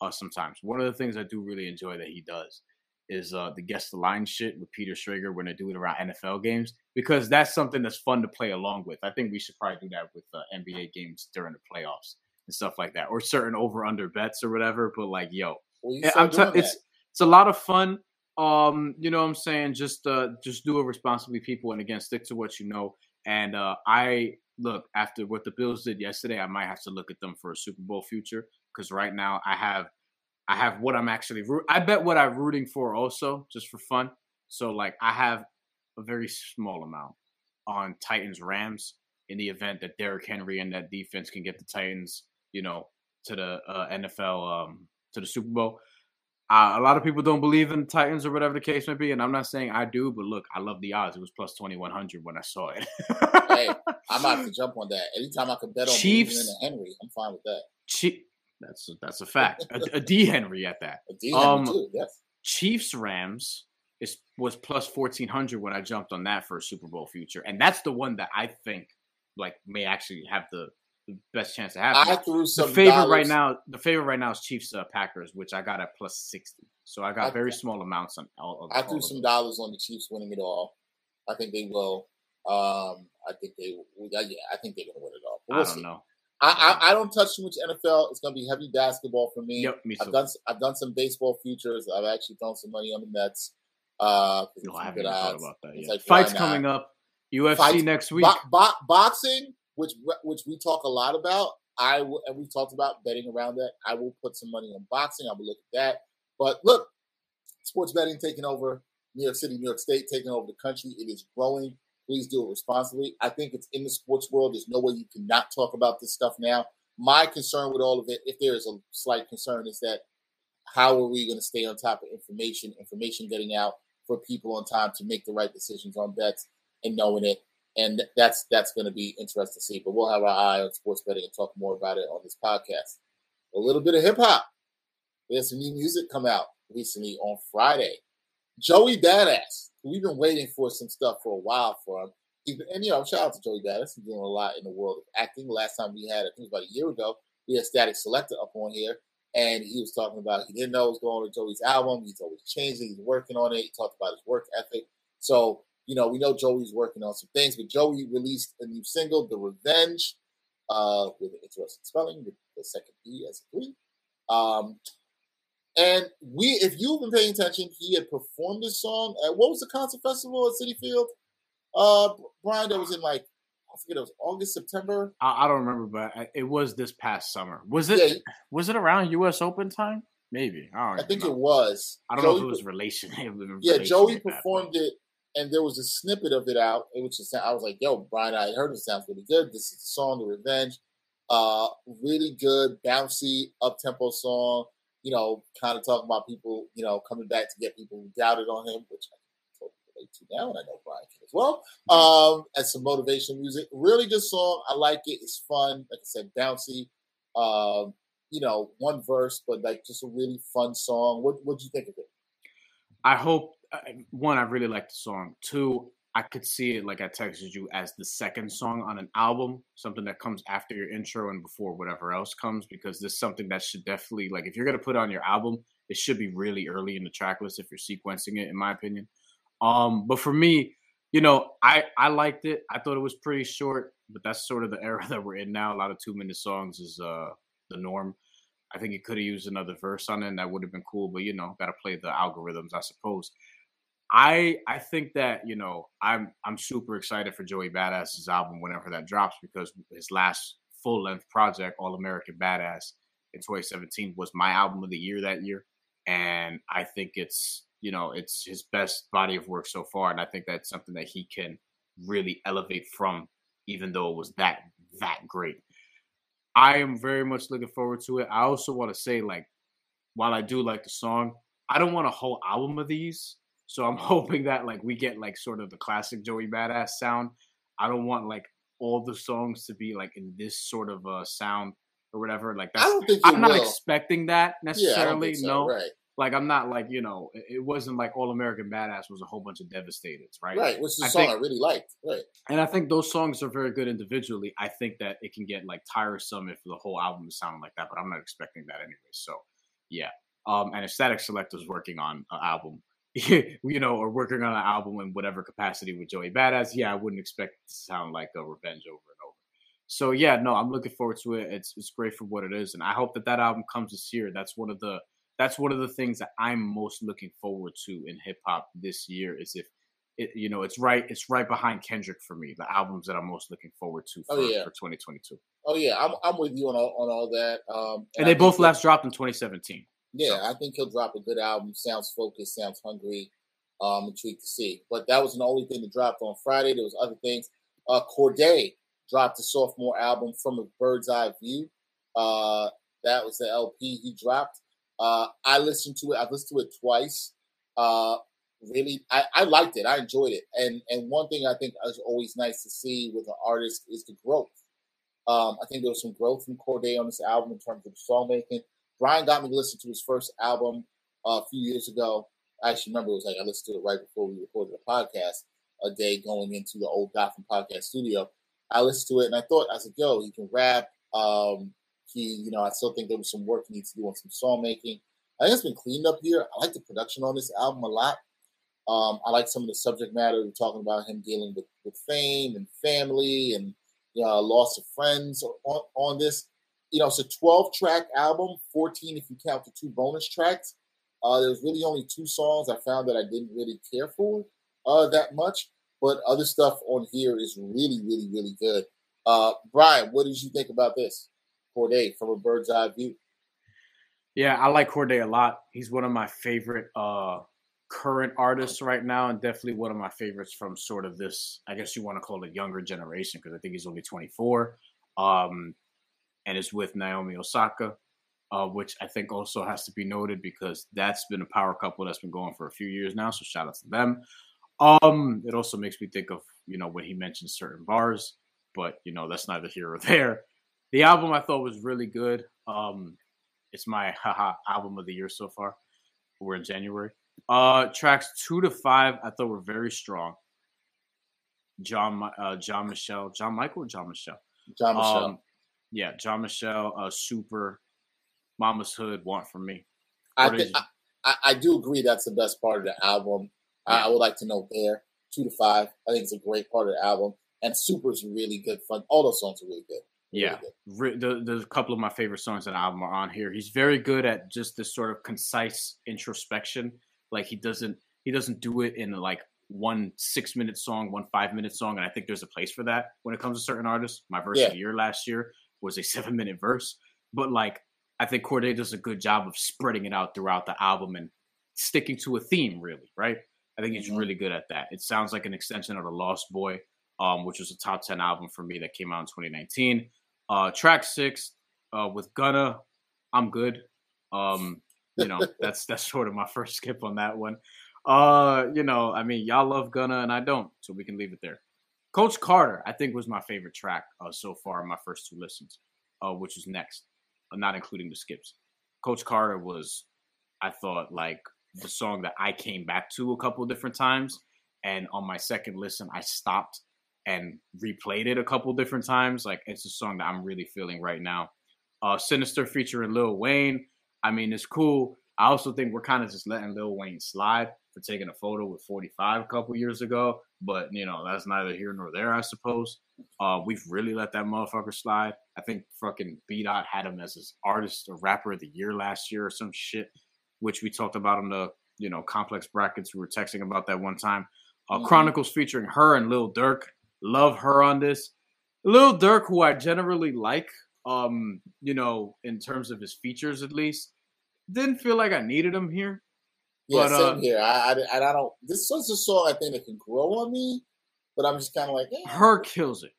uh sometimes. One of the things I do really enjoy that he does is uh the guest the line shit with Peter Schrager when they do it around NFL games because that's something that's fun to play along with. I think we should probably do that with uh, NBA games during the playoffs and stuff like that, or certain over under bets or whatever. But like, yo, well, I'm t- it's. It's a lot of fun. Um, you know what I'm saying? Just uh just do it responsibly, people, and again, stick to what you know. And uh I look after what the Bills did yesterday, I might have to look at them for a Super Bowl future because right now I have I have what I'm actually I bet what I'm rooting for also just for fun. So like I have a very small amount on Titans Rams in the event that Derrick Henry and that defense can get the Titans, you know, to the uh, NFL um to the Super Bowl. Uh, a lot of people don't believe in Titans or whatever the case may be, and I'm not saying I do, but look, I love the odds. It was plus twenty one hundred when I saw it. Hey, I'm about to jump on that. Anytime I can bet on Chiefs- Chiefs. and Henry, I'm fine with that. Che- that's a, that's a fact. A, a D Henry at that. A D Henry Um, too, yes. Chiefs Rams is was plus fourteen hundred when I jumped on that for a Super Bowl future, and that's the one that I think like may actually have the, the best chance to happen. I threw the favorite dollars. right now, the favorite right now is Chiefs uh, Packers, which I got at plus sixty. So I got I- very small amounts on all. Of, I threw some dollars on the Chiefs winning it all. I think they will. Um, I think they. Yeah, I think they're gonna win it all. I we'll don't see. know. I, I I don't touch too much NFL. It's gonna be heavy basketball for me. Yep, me too. I've done I've done some baseball futures. I've actually thrown some money on the Mets. Uh, No, I haven't thought about that yet. like, Fights coming up. UFC Fights- next week. Bo- bo- boxing, which which we talk a lot about, I w- and we've talked about betting around that. I will put some money on boxing. I will look at that. But look, sports betting taking over. New York City, New York State taking over the country. It is growing. Please do it responsibly. I think it's in the sports world. There's no way you cannot talk about this stuff now. My concern with all of it, if there is a slight concern, is that how are we going to stay on top of information, information getting out for people on time to make the right decisions on bets and knowing it. And that's that's going to be interesting to see. But we'll have our eye on sports betting and talk more about it on this podcast. A little bit of hip hop. There's some new music come out recently on Friday. Joey Badass. We've been waiting for some stuff for a while for him. and you know, shout out to Joey Badass. He's doing a lot in the world of acting. Last time we had, I think it was about a year ago, we had Statik Selektah up on here, and he was talking about he didn't know what was going on with Joey's album. He's always changing. He's working on it. He talked about his work ethic. So you know, we know Joey's working on some things, but Joey released a new single, "The Revenge," uh, with an interesting spelling, with the second E as a three. Um, and we, if you've been paying attention, he had performed this song at what was the concert festival at Citi Field? Uh, Brian, that was in like I forget it was August, September. I, I don't remember, but it was this past summer. Was it? Yeah. Was it around U.S. Open time? Maybe I don't. I think know. it was. I don't Joey, know if it was relation. yeah, Joey performed it, and there was a snippet of it out. Which is, I was like, "Yo, Brian, I heard it sounds really good. This is the song, The Revenge. Uh, really good, bouncy, up tempo song you know, kind of talking about people, you know, coming back to get people who doubted on him, which I totally relate to now, and I know Brian can as well. Um, and some motivational music. Really good song. I like it. It's fun. Like I said, bouncy. Um, you know, one verse, but like just a really fun song. What what do you think of it? I hope one, I really like the song. Two, I could see it like I texted you as the second song on an album, something that comes after your intro and before whatever else comes, because this is something that should definitely like if you're gonna put on your album, it should be really early in the track list if you're sequencing it, in my opinion. Um, but for me, you know, I I liked it. I thought it was pretty short, but that's sort of the era that we're in now. A lot of two minute songs is uh the norm. I think it could have used another verse on it, and that would have been cool. But you know, gotta play the algorithms, I suppose. I I think that you know I'm I'm super excited for Joey Badass's album whenever that drops because his last full length project, All American Badass, in 2017 was my album of the year that year, and I think it's you know it's his best body of work so far, and I think that's something that he can really elevate from, even though it was that that great. I am very much looking forward to it. I also want to say like, while I do like the song, I don't want a whole album of these so I'm hoping that like we get like sort of the classic Joey Badass sound. I don't want like all the songs to be like in this sort of uh sound or whatever. Like that's I'm not expecting that necessarily. Yeah, so, no. Right. Like I'm not like, you know, it wasn't like All American Badass was a whole bunch of devastated, right? Right, which is a I song think, I really liked. Right. And I think those songs are very good individually. I think that it can get like tiresome if the whole album is sounding like that, but I'm not expecting that anyway. So yeah. Um, and if Statik Selektah's working on an album you know, or working on an album in whatever capacity with Joey Badass, yeah, I wouldn't expect it to sound like a revenge over and over. So yeah, no, I'm looking forward to it. It's it's great for what it is, and I hope that that album comes this year. That's one of the that's one of the things that I'm most looking forward to in hip hop this year. Is if it, you know, it's right it's right behind Kendrick for me. The albums that I'm most looking forward to oh, for, oh, yeah. for 2022. Oh yeah, I'm I'm with you on all on all that. Um, and, and they both last dropped in 2017. Yeah, I think he'll drop a good album. Sounds focused, sounds hungry. Um, intrigued to see. But that wasn't the only thing that dropped on Friday. There was other things. Uh, Cordae dropped a sophomore album from a bird's eye view. Uh, that was the LP he dropped. Uh, I listened to it. I've listened to it twice. Uh, really, I, I liked it. I enjoyed it. And and one thing I think is always nice to see with an artist is the growth. Um, I think there was some growth from Cordae on this album in terms of songmaking. Brian got me to listen to his first album uh, a few years ago. I actually remember it was like I listened to it right before we recorded the podcast a day going into the old Gotham podcast studio. I listened to it and I thought, I said, yo, he can rap. Um, he, you know, I still think there was some work he needs to do on some song making. I think it's been cleaned up here. I like the production on this album a lot. Um, I like some of the subject matter. We're talking about him dealing with, with fame and family and you know, loss of friends on, on this you know, it's a 12 track album, 14 if you count the two bonus tracks. Uh, there's really only two songs I found that I didn't really care for uh, that much, but other stuff on here is really, really, really good. Uh, Brian, what did you think about this? Cordae from a bird's eye view. Yeah, I like Cordae a lot. He's one of my favorite uh, current artists right now, and definitely one of my favorites from sort of this, I guess you want to call it younger generation, because I think he's only 24. Um, and is with Naomi Osaka, uh, which I think also has to be noted because that's been a power couple that's been going for a few years now. So shout out to them. Um, it also makes me think of you know when he mentions certain bars, but you know that's neither here or there. The album I thought was really good. Um, it's my haha album of the year so far. We're in January. Uh, tracks two to five I thought were very strong. John, uh, John Michelle, John Michael, John Michelle, John Michelle. Um, yeah, John Michelle, uh, Super, Mama's Hood, Want from Me. I, I, I do agree that's the best part of the album. Yeah. I, I, would like to know there two to five. I think it's a great part of the album, and Super's really good fun. All those songs are really good. yeah, good. The, the couple of my favorite songs on the album are on here. He's very good at just this sort of concise introspection. Like he doesn't he doesn't do it in like one six minute song, one five minute song, and I think there's a place for that when it comes to certain artists. My verse yeah. of the year last year was a seven minute verse, but like I think Cordae does a good job of spreading it out throughout the album and sticking to a theme, really, right? I think he's mm-hmm. really good at that. It sounds like an extension of the Lost Boy, um, which was a top ten album for me that came out in 2019. Uh, track six uh, with Gunna, I'm good. Um, you know, that's that's sort of my first skip on that one. Uh, you know, I mean, y'all love Gunna and I don't, so we can leave it there. Coach Carter, I think, was my favorite track uh, so far in my first two listens, uh, which is next, uh, not including the skips. Coach Carter was, I thought, like the song that I came back to a couple different times. And on my second listen, I stopped and replayed it a couple different times. Like, it's a song that I'm really feeling right now. Uh, Sinister featuring Lil Wayne. I mean, it's cool. I also think we're kind of just letting Lil Wayne slide for taking a photo with 45 a couple years ago. But you know, that's neither here nor there, I suppose. Uh, we've really let that motherfucker slide. I think fucking B Dot had him as his artist or rapper of the year last year or some shit, which we talked about on the you know complex brackets. We were texting about that one time. Uh, mm-hmm. Chronicles featuring her and Lil Durk. Love her on this. Lil Durk, who I generally like, um, you know, in terms of his features at least, didn't feel like I needed him here. Yeah, but, same uh, here. I, I, I don't. This is a song I think that can grow on me, but I'm just kind of like, eh. her kills it.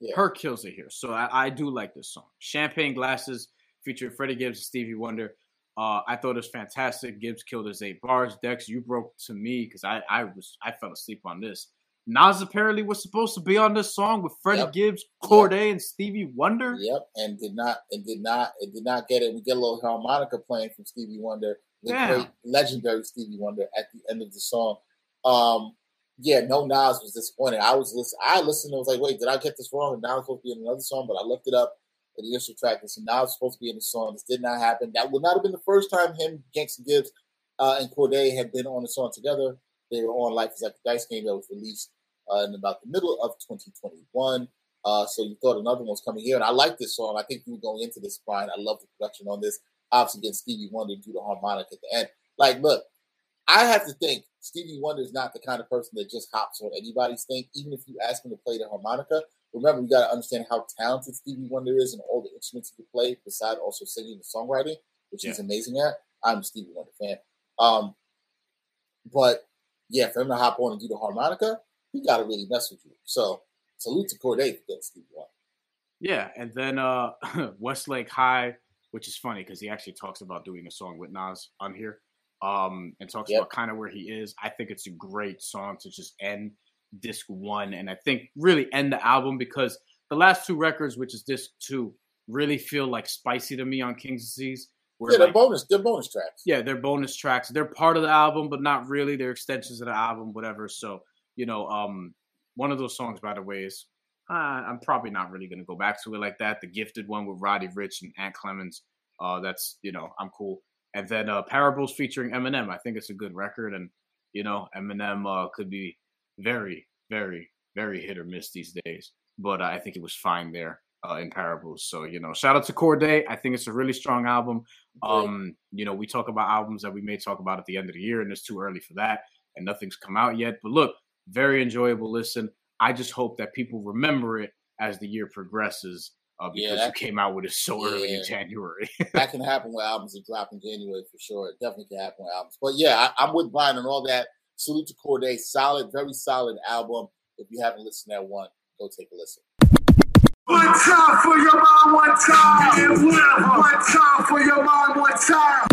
Yeah. Her kills it here. So I, I do like this song. Champagne Glasses featuring Freddie Gibbs and Stevie Wonder. Uh, I thought it was fantastic. Gibbs killed his eight bars. Dex, you broke to me because I, I was I fell asleep on this. Nas apparently was supposed to be on this song with Freddie yep. Gibbs, Cordae, yep. and Stevie Wonder. Yep, and did not and did not and did not get it. We get a little harmonica playing from Stevie Wonder the yeah. great legendary Stevie Wonder at the end of the song. Um, yeah, no Nas was disappointed. I was listening. I listened. I was like, wait, did I get this wrong? And Nas was supposed to be in another song, but I looked it up in the initial track. And so Nas was supposed to be in the song. This did not happen. That would not have been the first time him, Gangsta Gibbs, uh, and Cordae had been on the song together. They were on Life is Like a Dice Game that was released uh, in about the middle of 2021. Uh, so you thought another one was coming here, and I like this song. I think you were going into this, Brian. I love the production on this obviously against Stevie Wonder do the harmonic at the end. Like, look, I have to think Stevie Wonder is not the kind of person that just hops on anybody's thing, even if you ask him to play the harmonica. Remember, you got to understand how talented Stevie Wonder is and all the instruments he can play, besides also singing and songwriting, which yeah. he's amazing at. I'm a Stevie Wonder fan. Um, but yeah, for him to hop on and do the harmonica, he got to really mess with you. So salute to Cordae for getting Stevie Wonder. Yeah, and then uh Westlake High which is funny because he actually talks about doing a song with Nas on here, um, and talks yep. about kind of where he is. I think it's a great song to just end disc one, and I think really end the album because the last two records, which is disc two, really feel like spicy to me on Kings Disease. Seas. Yeah, they're like, bonus. They're bonus tracks. Yeah, they're bonus tracks. They're part of the album, but not really. They're extensions of the album, whatever. So you know, um, one of those songs, by the way, is uh, I'm probably not really going to go back to it like that. The Gifted one with Roddy Ricch and Ant Clemons. Uh, that's you know I'm cool. And then uh, Parables featuring Eminem. I think it's a good record, and you know Eminem uh, could be very, very, very hit or miss these days. But uh, I think it was fine there uh, in Parables. So you know, shout out to Cordae. I think it's a really strong album. Um, you know, we talk about albums that we may talk about at the end of the year, and it's too early for that, and nothing's come out yet. But look, very enjoyable listen. I just hope that people remember it as the year progresses uh, because yeah, that, you came out with it so yeah, early in January. that can happen with albums that drop in January for sure. It definitely can happen with albums. But yeah, I, am with Brian and all that. Salute to Cordae. Solid, very solid album. If you haven't listened to that one, go take a listen. One time for your mind, one time. One time for your mind, one time.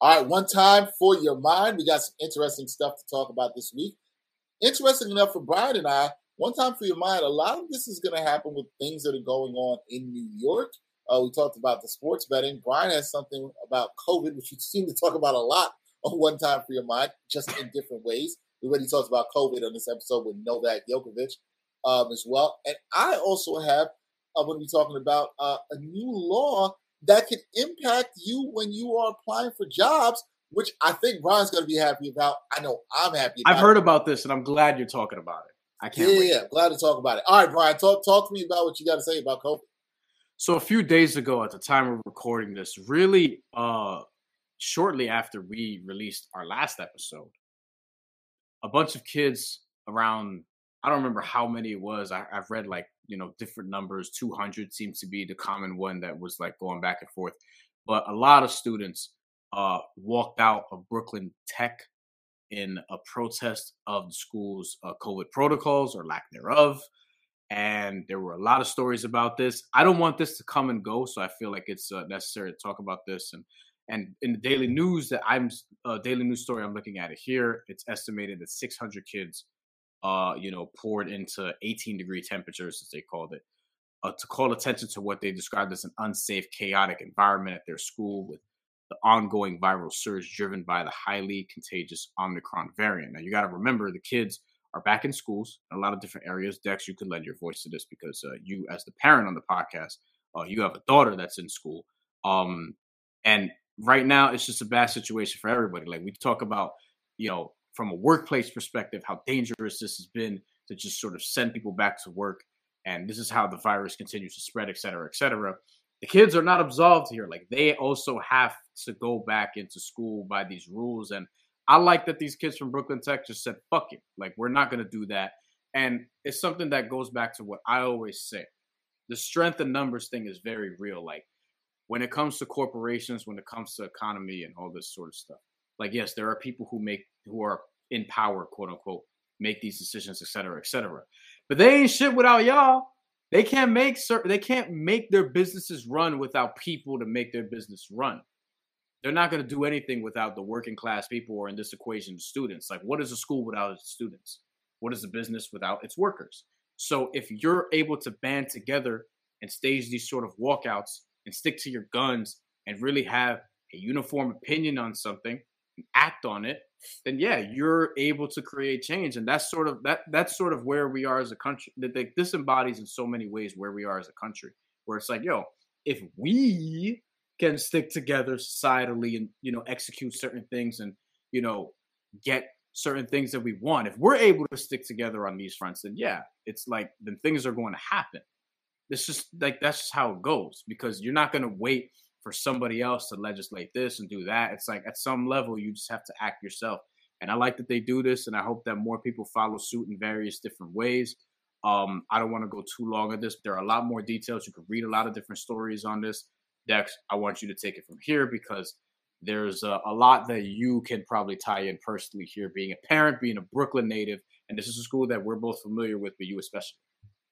All right, one time for your mind. We got some interesting stuff to talk about this week. Interesting enough for Brian and I, one time for your mind, a lot of this is going to happen with things that are going on in New York. Uh, we talked about the sports betting. Brian has something about COVID, which you seem to talk about a lot on One Time for Your Mind, just in different ways. We already talked about COVID on this episode with Novak Djokovic um, as well. And I also have, I'm going to be talking about uh, a new law that can impact you when you are applying for jobs, which I think Brian's going to be happy about. I know I'm happy I've heard about this, and I'm glad you're talking about it. I can't yeah, wait. Yeah, glad to talk about it. All right, Brian, talk, talk to me about what you got to say about COVID. So a few days ago, at the time of recording this, really uh, shortly after we released our last episode, a bunch of kids around I don't remember how many it was. I, have read like you know different numbers. Two hundred seems to be the common one that was like going back and forth. But a lot of students uh, walked out of Brooklyn Tech in a protest of the school's uh, COVID protocols or lack thereof. And there were a lot of stories about this. I don't want this to come and go, so I feel like it's uh, necessary to talk about this. And and in the daily news that I'm uh, daily news story I'm looking at it here, it's estimated that 600 kids uh, you know, poured into 18 degree temperatures, as they called it, uh, to call attention to what they described as an unsafe, chaotic environment at their school with the ongoing viral surge driven by the highly contagious Omicron variant. Now, you got to remember the kids are back in schools in a lot of different areas. Dex, you could lend your voice to this because uh, you, as the parent on the podcast, uh, you have a daughter that's in school. Um, and right now, it's just a bad situation for everybody. Like we talk about, you know, from a workplace perspective, how dangerous this has been to just sort of send people back to work. And this is how the virus continues to spread, et cetera, et cetera. The kids are not absolved here. Like they also have to go back into school by these rules. And I like that these kids from Brooklyn Tech just said, fuck it. Like we're not going to do that. And it's something that goes back to what I always say. The strength in numbers thing is very real. Like when it comes to corporations, when it comes to economy and all this sort of stuff, like yes there are people who make who are in power quote unquote make these decisions et cetera et cetera but they ain't shit without y'all they can't make certain they can't make their businesses run without people to make their business run. They're not going to do anything without the working class people or in this equation students. Like what is a school without its students? What is a business without its workers? So if you're able to band together and stage these sort of walkouts and stick to your guns and really have a uniform opinion on something and act on it, then yeah, you're able to create change. And that's sort of that that's sort of where we are as a country. That like, this embodies in so many ways where we are as a country. Where it's like, yo, if we can stick together societally and you know execute certain things and you know get certain things that we want if we're able to stick together on these fronts then yeah it's like then things are going to happen it's just like that's just how it goes because you're not going to wait for somebody else to legislate this and do that. It's like at some level you just have to act yourself. And I like that they do this, and I hope that more people follow suit in various different ways. Um, I don't want to go too long on this. There are a lot more details. You can read a lot of different stories on this. Dex, I want you to take it from here because there's a, a lot that you can probably tie in personally here, being a parent, being a Brooklyn native, and this is a school that we're both familiar with, but you especially.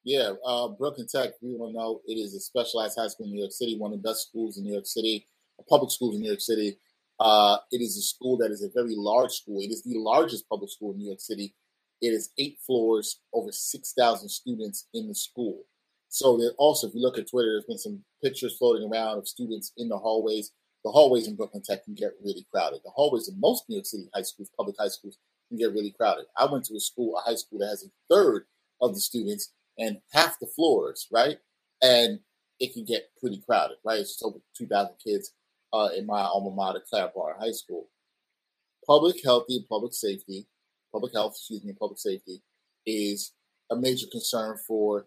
Yeah, uh, Brooklyn Tech, we don't know, it is a specialized high school in New York City, one of the best schools in New York City, a public schools in New York City. Uh, it is a school that is a very large school. It is the largest public school in New York City. It is eight floors, over 6,000 students in the school. So also, if you look at Twitter, there's been some pictures floating around of students in the hallways. The hallways in Brooklyn Tech can get really crowded. The hallways in most New York City high schools, public high schools, can get really crowded. I went to a school, a high school that has a third of the students and half the floors, right? And it can get pretty crowded, right? It's over 2,000 kids uh, in my alma mater, Clara High School. Public health and public safety, public health, excuse me, public safety is a major concern for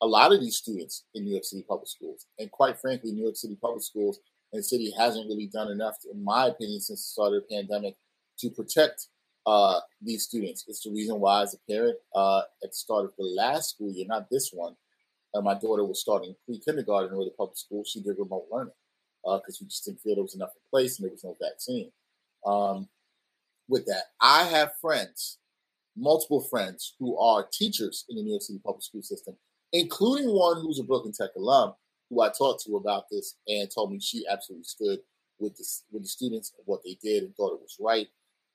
a lot of these students in New York City public schools. And quite frankly, New York City public schools and the city hasn't really done enough, in my opinion, since the start of the pandemic to protect uh, these students. It's the reason why, as a parent, uh, at the start of the last school year, not this one, and my daughter was starting pre-kindergarten with a public school, she did remote learning because uh, we just didn't feel there was enough in place and there was no vaccine. Um, with that, I have friends, multiple friends who are teachers in the New York City public school system, including one who's a Brooklyn Tech alum who I talked to about this and told me she absolutely stood with the, with the students and what they did and thought it was right.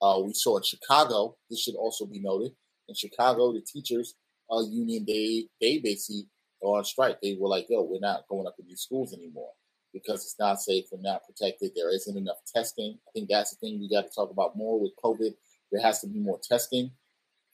Uh, we saw in Chicago, this should also be noted, in Chicago, the teachers uh, union, they, they basically are on strike. They were like, yo, we're not going up to these schools anymore because it's not safe and not protected. There isn't enough testing. I think that's the thing we got to talk about more with COVID. There has to be more testing.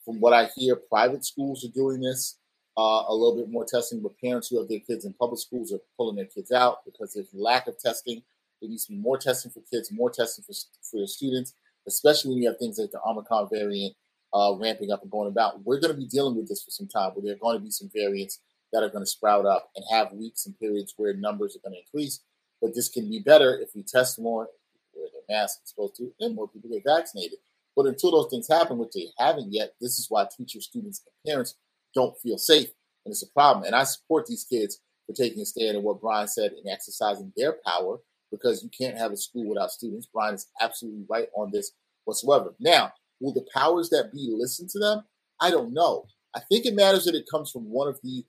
From what I hear, private schools are doing this uh, a little bit more testing, but parents who have their kids in public schools are pulling their kids out because there's lack of testing. There needs to be more testing for kids, more testing for, for your students, especially when you have things like the Omicron variant uh, ramping up and going about. We're going to be dealing with this for some time, where there are going to be some variants that are going to sprout up and have weeks and periods where numbers are going to increase. But this can be better if we test more, wear the mask supposed to, and more people get vaccinated. But until those things happen, which they haven't yet, this is why teachers, students, and parents don't feel safe. And it's a problem. And I support these kids for taking a stand in what Brian said and exercising their power because you can't have a school without students. Brian is absolutely right on this whatsoever. Now, will the powers that be listen to them? I don't know. I think it matters that it comes from one of the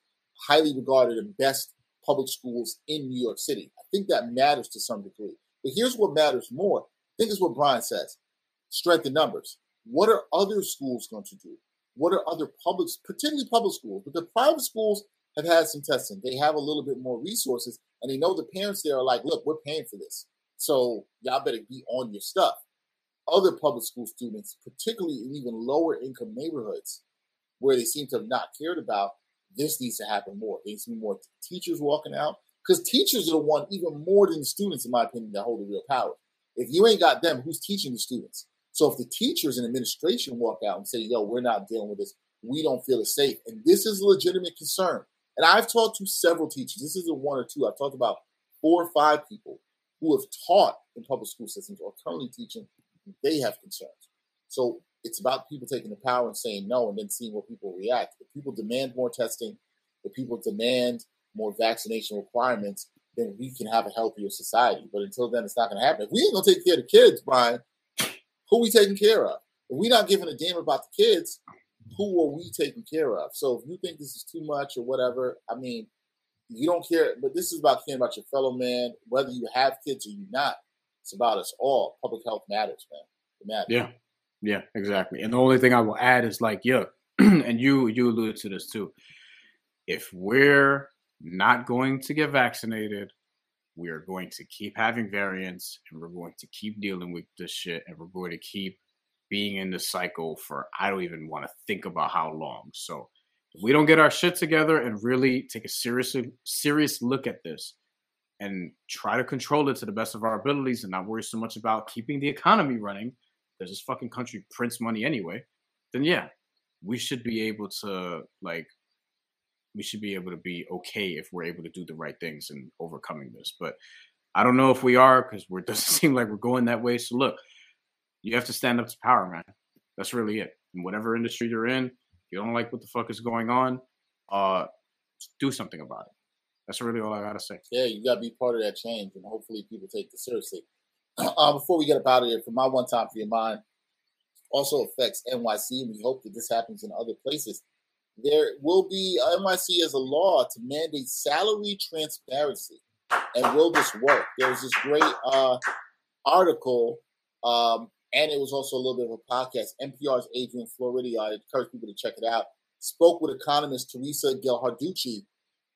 highly regarded and best public schools in New York City. I think that matters to some degree. But here's what matters more. I think is what Brian says. Strength in numbers. What are other schools going to do? What are other public, particularly public schools? Because private schools have had some testing. They have a little bit more resources, and they know the parents there are like, look, we're paying for this. So y'all better be on your stuff. Other public school students, particularly in even lower income neighborhoods, where they seem to have not cared about, this needs to happen more. There needs to be more teachers walking out because teachers are the one even more than the students, in my opinion, that hold the real power. If you ain't got them, who's teaching the students? So if the teachers and administration walk out and say, "Yo, we're not dealing with this. We don't feel it's safe," and this is a legitimate concern. And I've talked to several teachers. This isn't one or two. I've talked about four or five people who have taught in public school systems or currently teaching. They have concerns. So it's about people taking the power and saying no and then seeing what people react. If people demand more testing, if people demand more vaccination requirements, then we can have a healthier society. But until then, it's not going to happen. If we ain't going to take care of the kids, Brian, who we taking care of? If we're not giving a damn about the kids, who are we taking care of? So if you think this is too much or whatever, I mean, you don't care. But this is about caring about your fellow man, whether you have kids or you not. It's about us all. Public health matters, man. It matters. Yeah. Yeah, exactly. And the only thing I will add is like, yeah, and you you alluded to this too. If we're not going to get vaccinated, we are going to keep having variants and we're going to keep dealing with this shit and we're going to keep being in this cycle for I don't even want to think about how long. So if we don't get our shit together and really take a serious serious look at this and try to control it to the best of our abilities and not worry so much about keeping the economy running because this fucking country prints money anyway, then yeah, we should be able to like we should be able to be okay if we're able to do the right things and overcoming this. But I don't know if we are because it doesn't seem like we're going that way. So look, you have to stand up to power, man. That's really it. In whatever industry you're in, you don't like what the fuck is going on, uh, do something about it. That's really all I gotta say. Yeah, you gotta be part of that change, and hopefully people take this seriously. Uh, before we get up out of here, for my one time for your mind, also affects NYC, and we hope that this happens in other places. There will be uh, NYC as a law to mandate salary transparency. And will this work? There was this great uh, article, um, and it was also a little bit of a podcast. NPR's Adrian Florido, I encourage people to check it out, spoke with economist Teresa Ghilarducci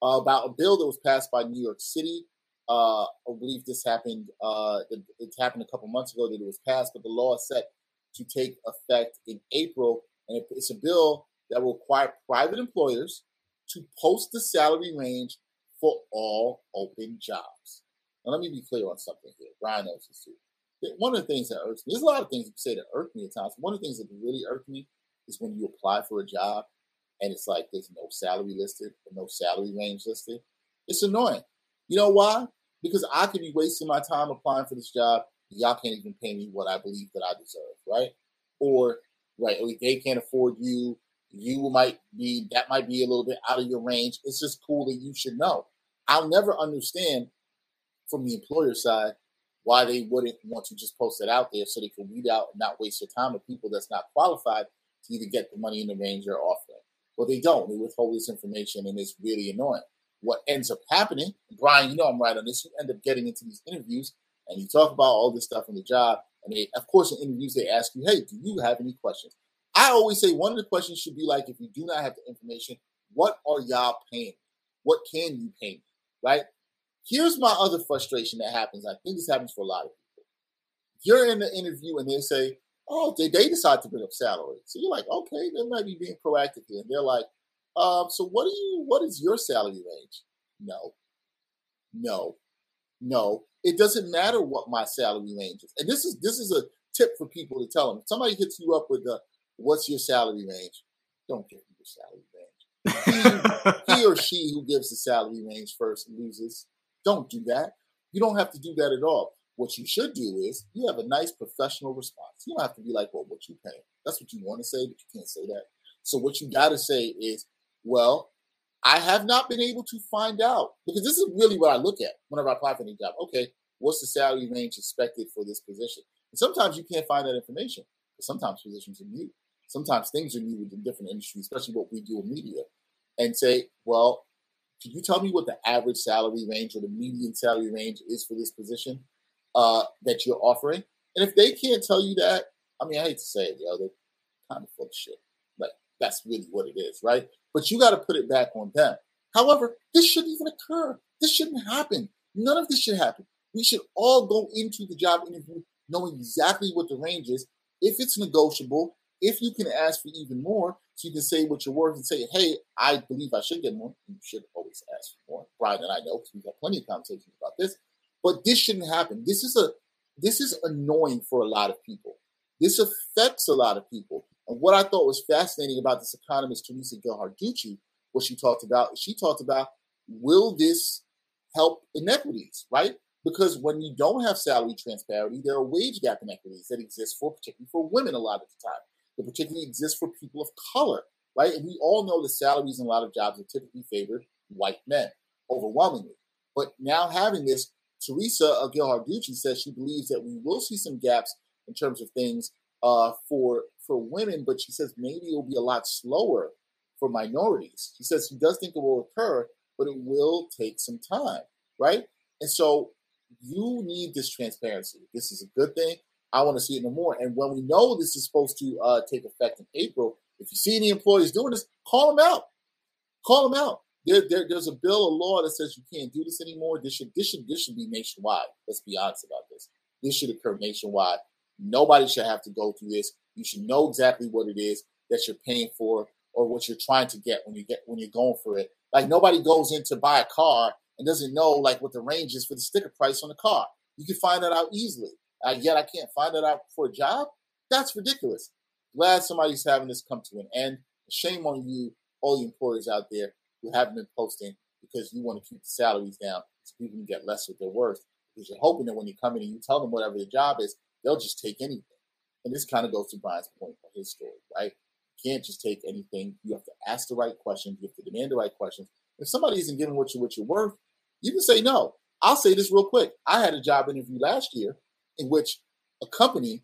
uh, about a bill that was passed by New York City uh, I believe this happened. Uh, it, it, happened a couple months ago that it was passed, but the law is set to take effect in April, and it, it's a bill that will require private employers to post the salary range for all open jobs. Now, let me be clear on something here. Brian knows this too. One of the things that irks me, there's a lot of things you say that irk me at times. One of the things that really irk me is when you apply for a job and it's like there's no salary listed or no salary range listed. It's annoying. You know why? because I could be wasting my time applying for this job. Y'all can't even pay me what I believe that I deserve, right? Or right, they can't afford you. you might be that might be a little bit out of your range. It's just cool that you should know. I'll never understand from the employer side why they wouldn't want to just post it out there so they can weed out and not waste their time with people that's not qualified to either get the money in the range they're offering. But they don't. They withhold this information and it's really annoying. What ends up happening, Brian, you know I'm right on this, you end up getting into these interviews and you talk about all this stuff on the job. And they, of course, in interviews, they ask you, hey, do you have any questions? I always say one of the questions should be like, if you do not have the information, what are y'all paying? What can you pay? Right? Here's my other frustration that happens. I think this happens for a lot of people. You're in the interview and they say, oh, they, they decide to bring up salary. So you're like, okay, they might be being proactive here. And they're like, um, so what do you, what is your salary range? No, no, no. It doesn't matter what my salary range is. And this is, this is a tip for people to tell them. If somebody hits you up with the, what's your salary range? Don't give them your salary range. he, he or she who gives the salary range first loses. Don't do that. You don't have to do that at all. What you should do is you have a nice professional response. You don't have to be like, well, what you pay? That's what you want to say, but you can't say that. So what you got to say is, well, I have not been able to find out because this is really what I look at whenever I apply for any job. Okay, what's the salary range expected for this position? And sometimes you can't find that information. But Sometimes positions are new. Sometimes things are new in different industries, especially what we do in media. And say, well, can you tell me what the average salary range or the median salary range is for this position uh, that you're offering? And if they can't tell you that, I mean, I hate to say it, yo, they're kind of full of shit. Like that's really what it is, right? But you got to put it back on them. However, this shouldn't even occur. This shouldn't happen. None of this should happen. We should all go into the job interview knowing exactly what the range is. If it's negotiable, if you can ask for even more, so you can say what you're worth and say, hey, I believe I should get more. You should always ask for more. Brian and I know because we've had plenty of conversations about this. But this shouldn't happen. This is a this is annoying for a lot of people. This affects a lot of people. And what I thought was fascinating about this economist, Teresa Ghilarducci, what she talked about, she talked about will this help inequities, right? Because when you don't have salary transparency, there are wage gap inequities that exist for particularly for women a lot of the time that particularly exists for people of color, right? And we all know the salaries in a lot of jobs are typically favored white men overwhelmingly. But now having this, Teresa Ghilarducci says she believes that we will see some gaps in terms of things uh, for for women, but she says maybe it will be a lot slower for minorities. She says she does think it will occur, but it will take some time, right? And so you need this transparency. This is a good thing. I want to see it no more. And when we know this is supposed to uh, take effect in April, if you see any employees doing this, call them out. Call them out. There, there, there's a bill, a law that says you can't do this anymore. This should, this should, this should be nationwide. Let's be honest about this. This should occur nationwide. Nobody should have to go through this. You should know exactly what it is that you're paying for or what you're trying to get when you get when you're going for it. Like nobody goes in to buy a car and doesn't know like what the range is for the sticker price on the car. You can find that out easily uh, yet I can't find it out for a job. That's ridiculous. Glad somebody's having this come to an end. Shame on you, all the employers out there who haven't been posting because you want to keep the salaries down so people can get less of their worth. Because you're hoping that when you come in and you tell them whatever the job is, they'll just take anything. And this kind of goes to Brian's point for his story, right? You can't just take anything. You have to ask the right questions. You have to demand the right questions. If somebody isn't giving what you what you're worth, you can say no. I'll say this real quick. I had a job interview last year in which a company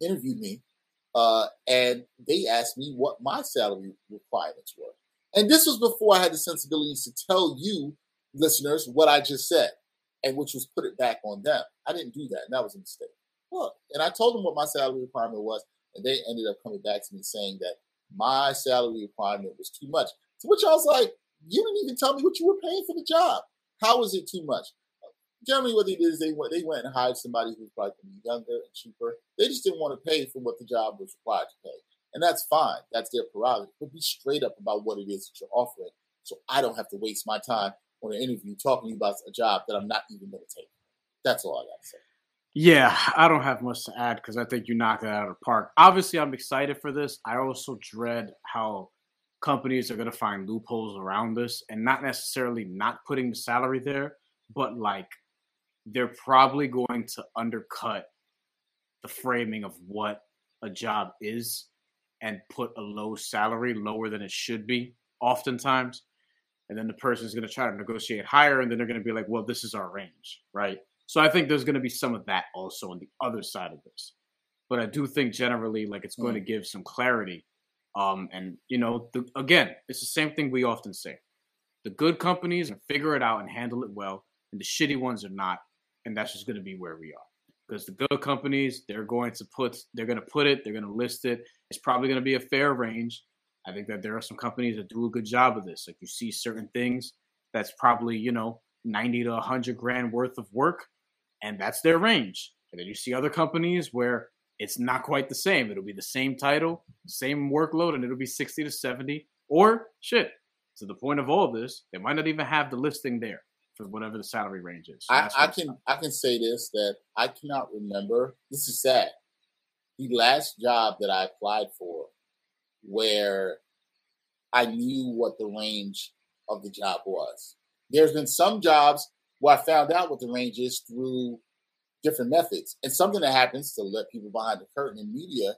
interviewed me uh, and they asked me what my salary requirements were. And this was before I had the sensibilities to tell you, listeners, what I just said, and which was put it back on them. I didn't do that, and that was a mistake. Look, and I told them what my salary requirement was, and they ended up coming back to me saying that my salary requirement was too much. To which I was like, you didn't even tell me what you were paying for the job. How is it too much? Generally what they did is they went they went and hired somebody who's probably younger and cheaper. They just didn't want to pay for what the job was required to pay. And that's fine. That's their prerogative. But be straight up about what it is that you're offering. So I don't have to waste my time on an interview talking to you about a job that I'm not even going to take. That's all I got to say. Yeah, I don't have much to add because I think you knocked it out of the park. Obviously, I'm excited for this. I also dread how companies are going to find loopholes around this and not necessarily not putting the salary there, but like they're probably going to undercut the framing of what a job is and put a low salary lower than it should be, oftentimes. And then the person is going to try to negotiate higher, and then they're going to be like, well, this is our range, right? So I think there's going to be some of that also on the other side of this. But I do think generally, like, it's going mm. to give some clarity. Um, and, you know, the, again, it's the same thing we often say. The good companies figure it out and handle it well, and the shitty ones are not. And that's just going to be where we are. Because the good companies they're going to put they're going to put it they're going to list it. It's probably going to be a fair range. I think that there are some companies that do a good job of this. Like you see certain things that's probably you know 90 to 100 grand worth of work and that's their range. And then you see other companies where it's not quite the same. It'll be the same title same workload and it'll be 60 to 70 or shit. To the point of all this they might not even have the listing there for whatever the salary range is. So I, I can I can say this that I cannot remember. This is sad. The last job that I applied for, where I knew what the range of the job was. There's been some jobs where I found out what the range is through different methods. And something that happens to let people behind the curtain in media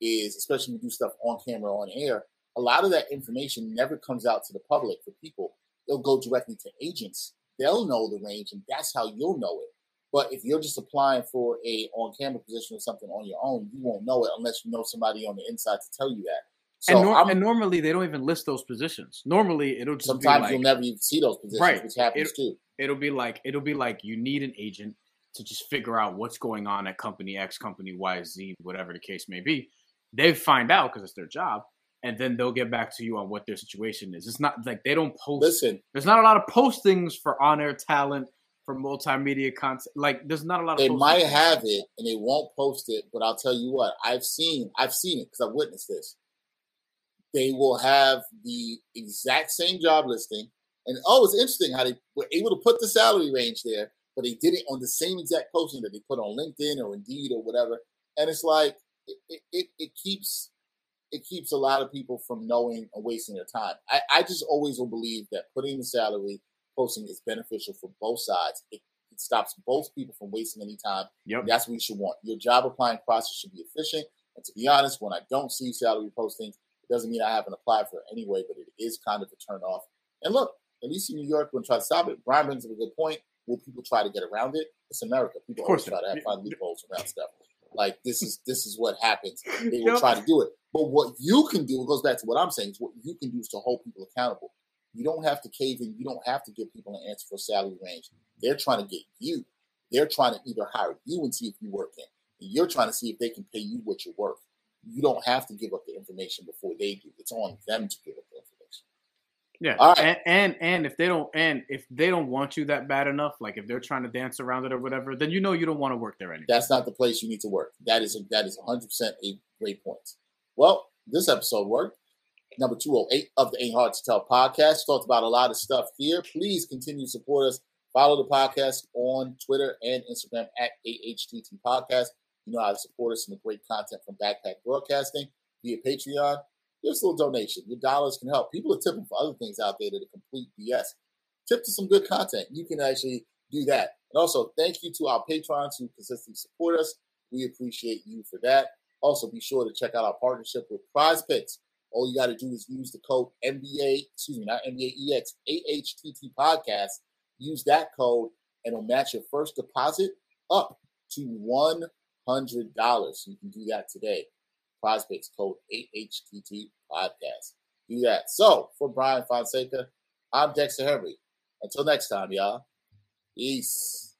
is, especially when you do stuff on camera, on air, a lot of that information never comes out to the public for people. It'll go directly to agents they'll know the range, and that's how you'll know it. But if you're just applying for a on-camera position or something on your own, you won't know it unless you know somebody on the inside to tell you that. So and, nor- and normally they don't even list those positions. Normally it'll just sometimes like, you'll never even see those positions, right. which happens it'll, too. It'll be like it'll be like you need an agent to just figure out what's going on at company X, company Y, Z, whatever the case may be. They find out because it's their job, and then they'll get back to you on what their situation is. It's not like they don't post. Listen, there's not a lot of postings for on-air talent for multimedia content. Like there's not a lot. Of They might have it and they won't post it, but I'll tell you what, I've seen, I've seen it because I've witnessed this. They will have the exact same job listing, and oh, it's interesting how they were able to put the salary range there, but they did it on the same exact posting that they put on LinkedIn or Indeed or whatever. And it's like it, it, it keeps it keeps a lot of people from knowing and wasting their time. I, I just always will believe that putting the salary posting is beneficial for both sides. It, it stops both people from wasting any time. Yep. That's what you should want. Your job applying process should be efficient. And to be honest, when I don't see salary postings, it doesn't mean I haven't applied for it anyway, but it is kind of a turn off. And look, at least in New York, when try to stop it, Brian brings up a good point. Will people try to get around it? It's America. People always try to have, find loopholes around stuff. Like this is this is what happens. They will yep. try to do it. But what you can do, it goes back to what I'm saying, is what you can do is to hold people accountable. You don't have to cave in. You don't have to give people an answer for salary range. They're trying to get you. They're trying to either hire you and see if you work in. And you're trying to see if they can pay you what you're worth. You don't have to give up the information before they do. It's on them to give up the information. Yeah. Right. And, and and if they don't and if they don't want you that bad enough, like if they're trying to dance around it or whatever, then you know you don't want to work there anymore. That's not the place you need to work. That is a, that is 100 percent a great point. Well, this episode worked. Number 208 of the Ain't Hard to Tell podcast. Talked about a lot of stuff here. Please continue to support us. Follow the podcast on Twitter and Instagram at AHTT Podcast. You know how to support us in the great content from Backpack Broadcasting via Patreon give us a little donation. Your dollars can help. People are tipping for other things out there that are complete BS. Tip to some good content. You can actually do that. And also, thank you to our patrons who consistently support us. We appreciate you for that. Also, be sure to check out our partnership with PrizePicks. All you got to do is use the code NBA, excuse me, not NBA EX, AHTT podcast. Use that code and it'll match your first deposit up to $100. You can do that today. PrizePicks code AHTT podcast. Do that. So for Brian Fonseca, I'm Dexter Henry. Until next time, y'all. Peace.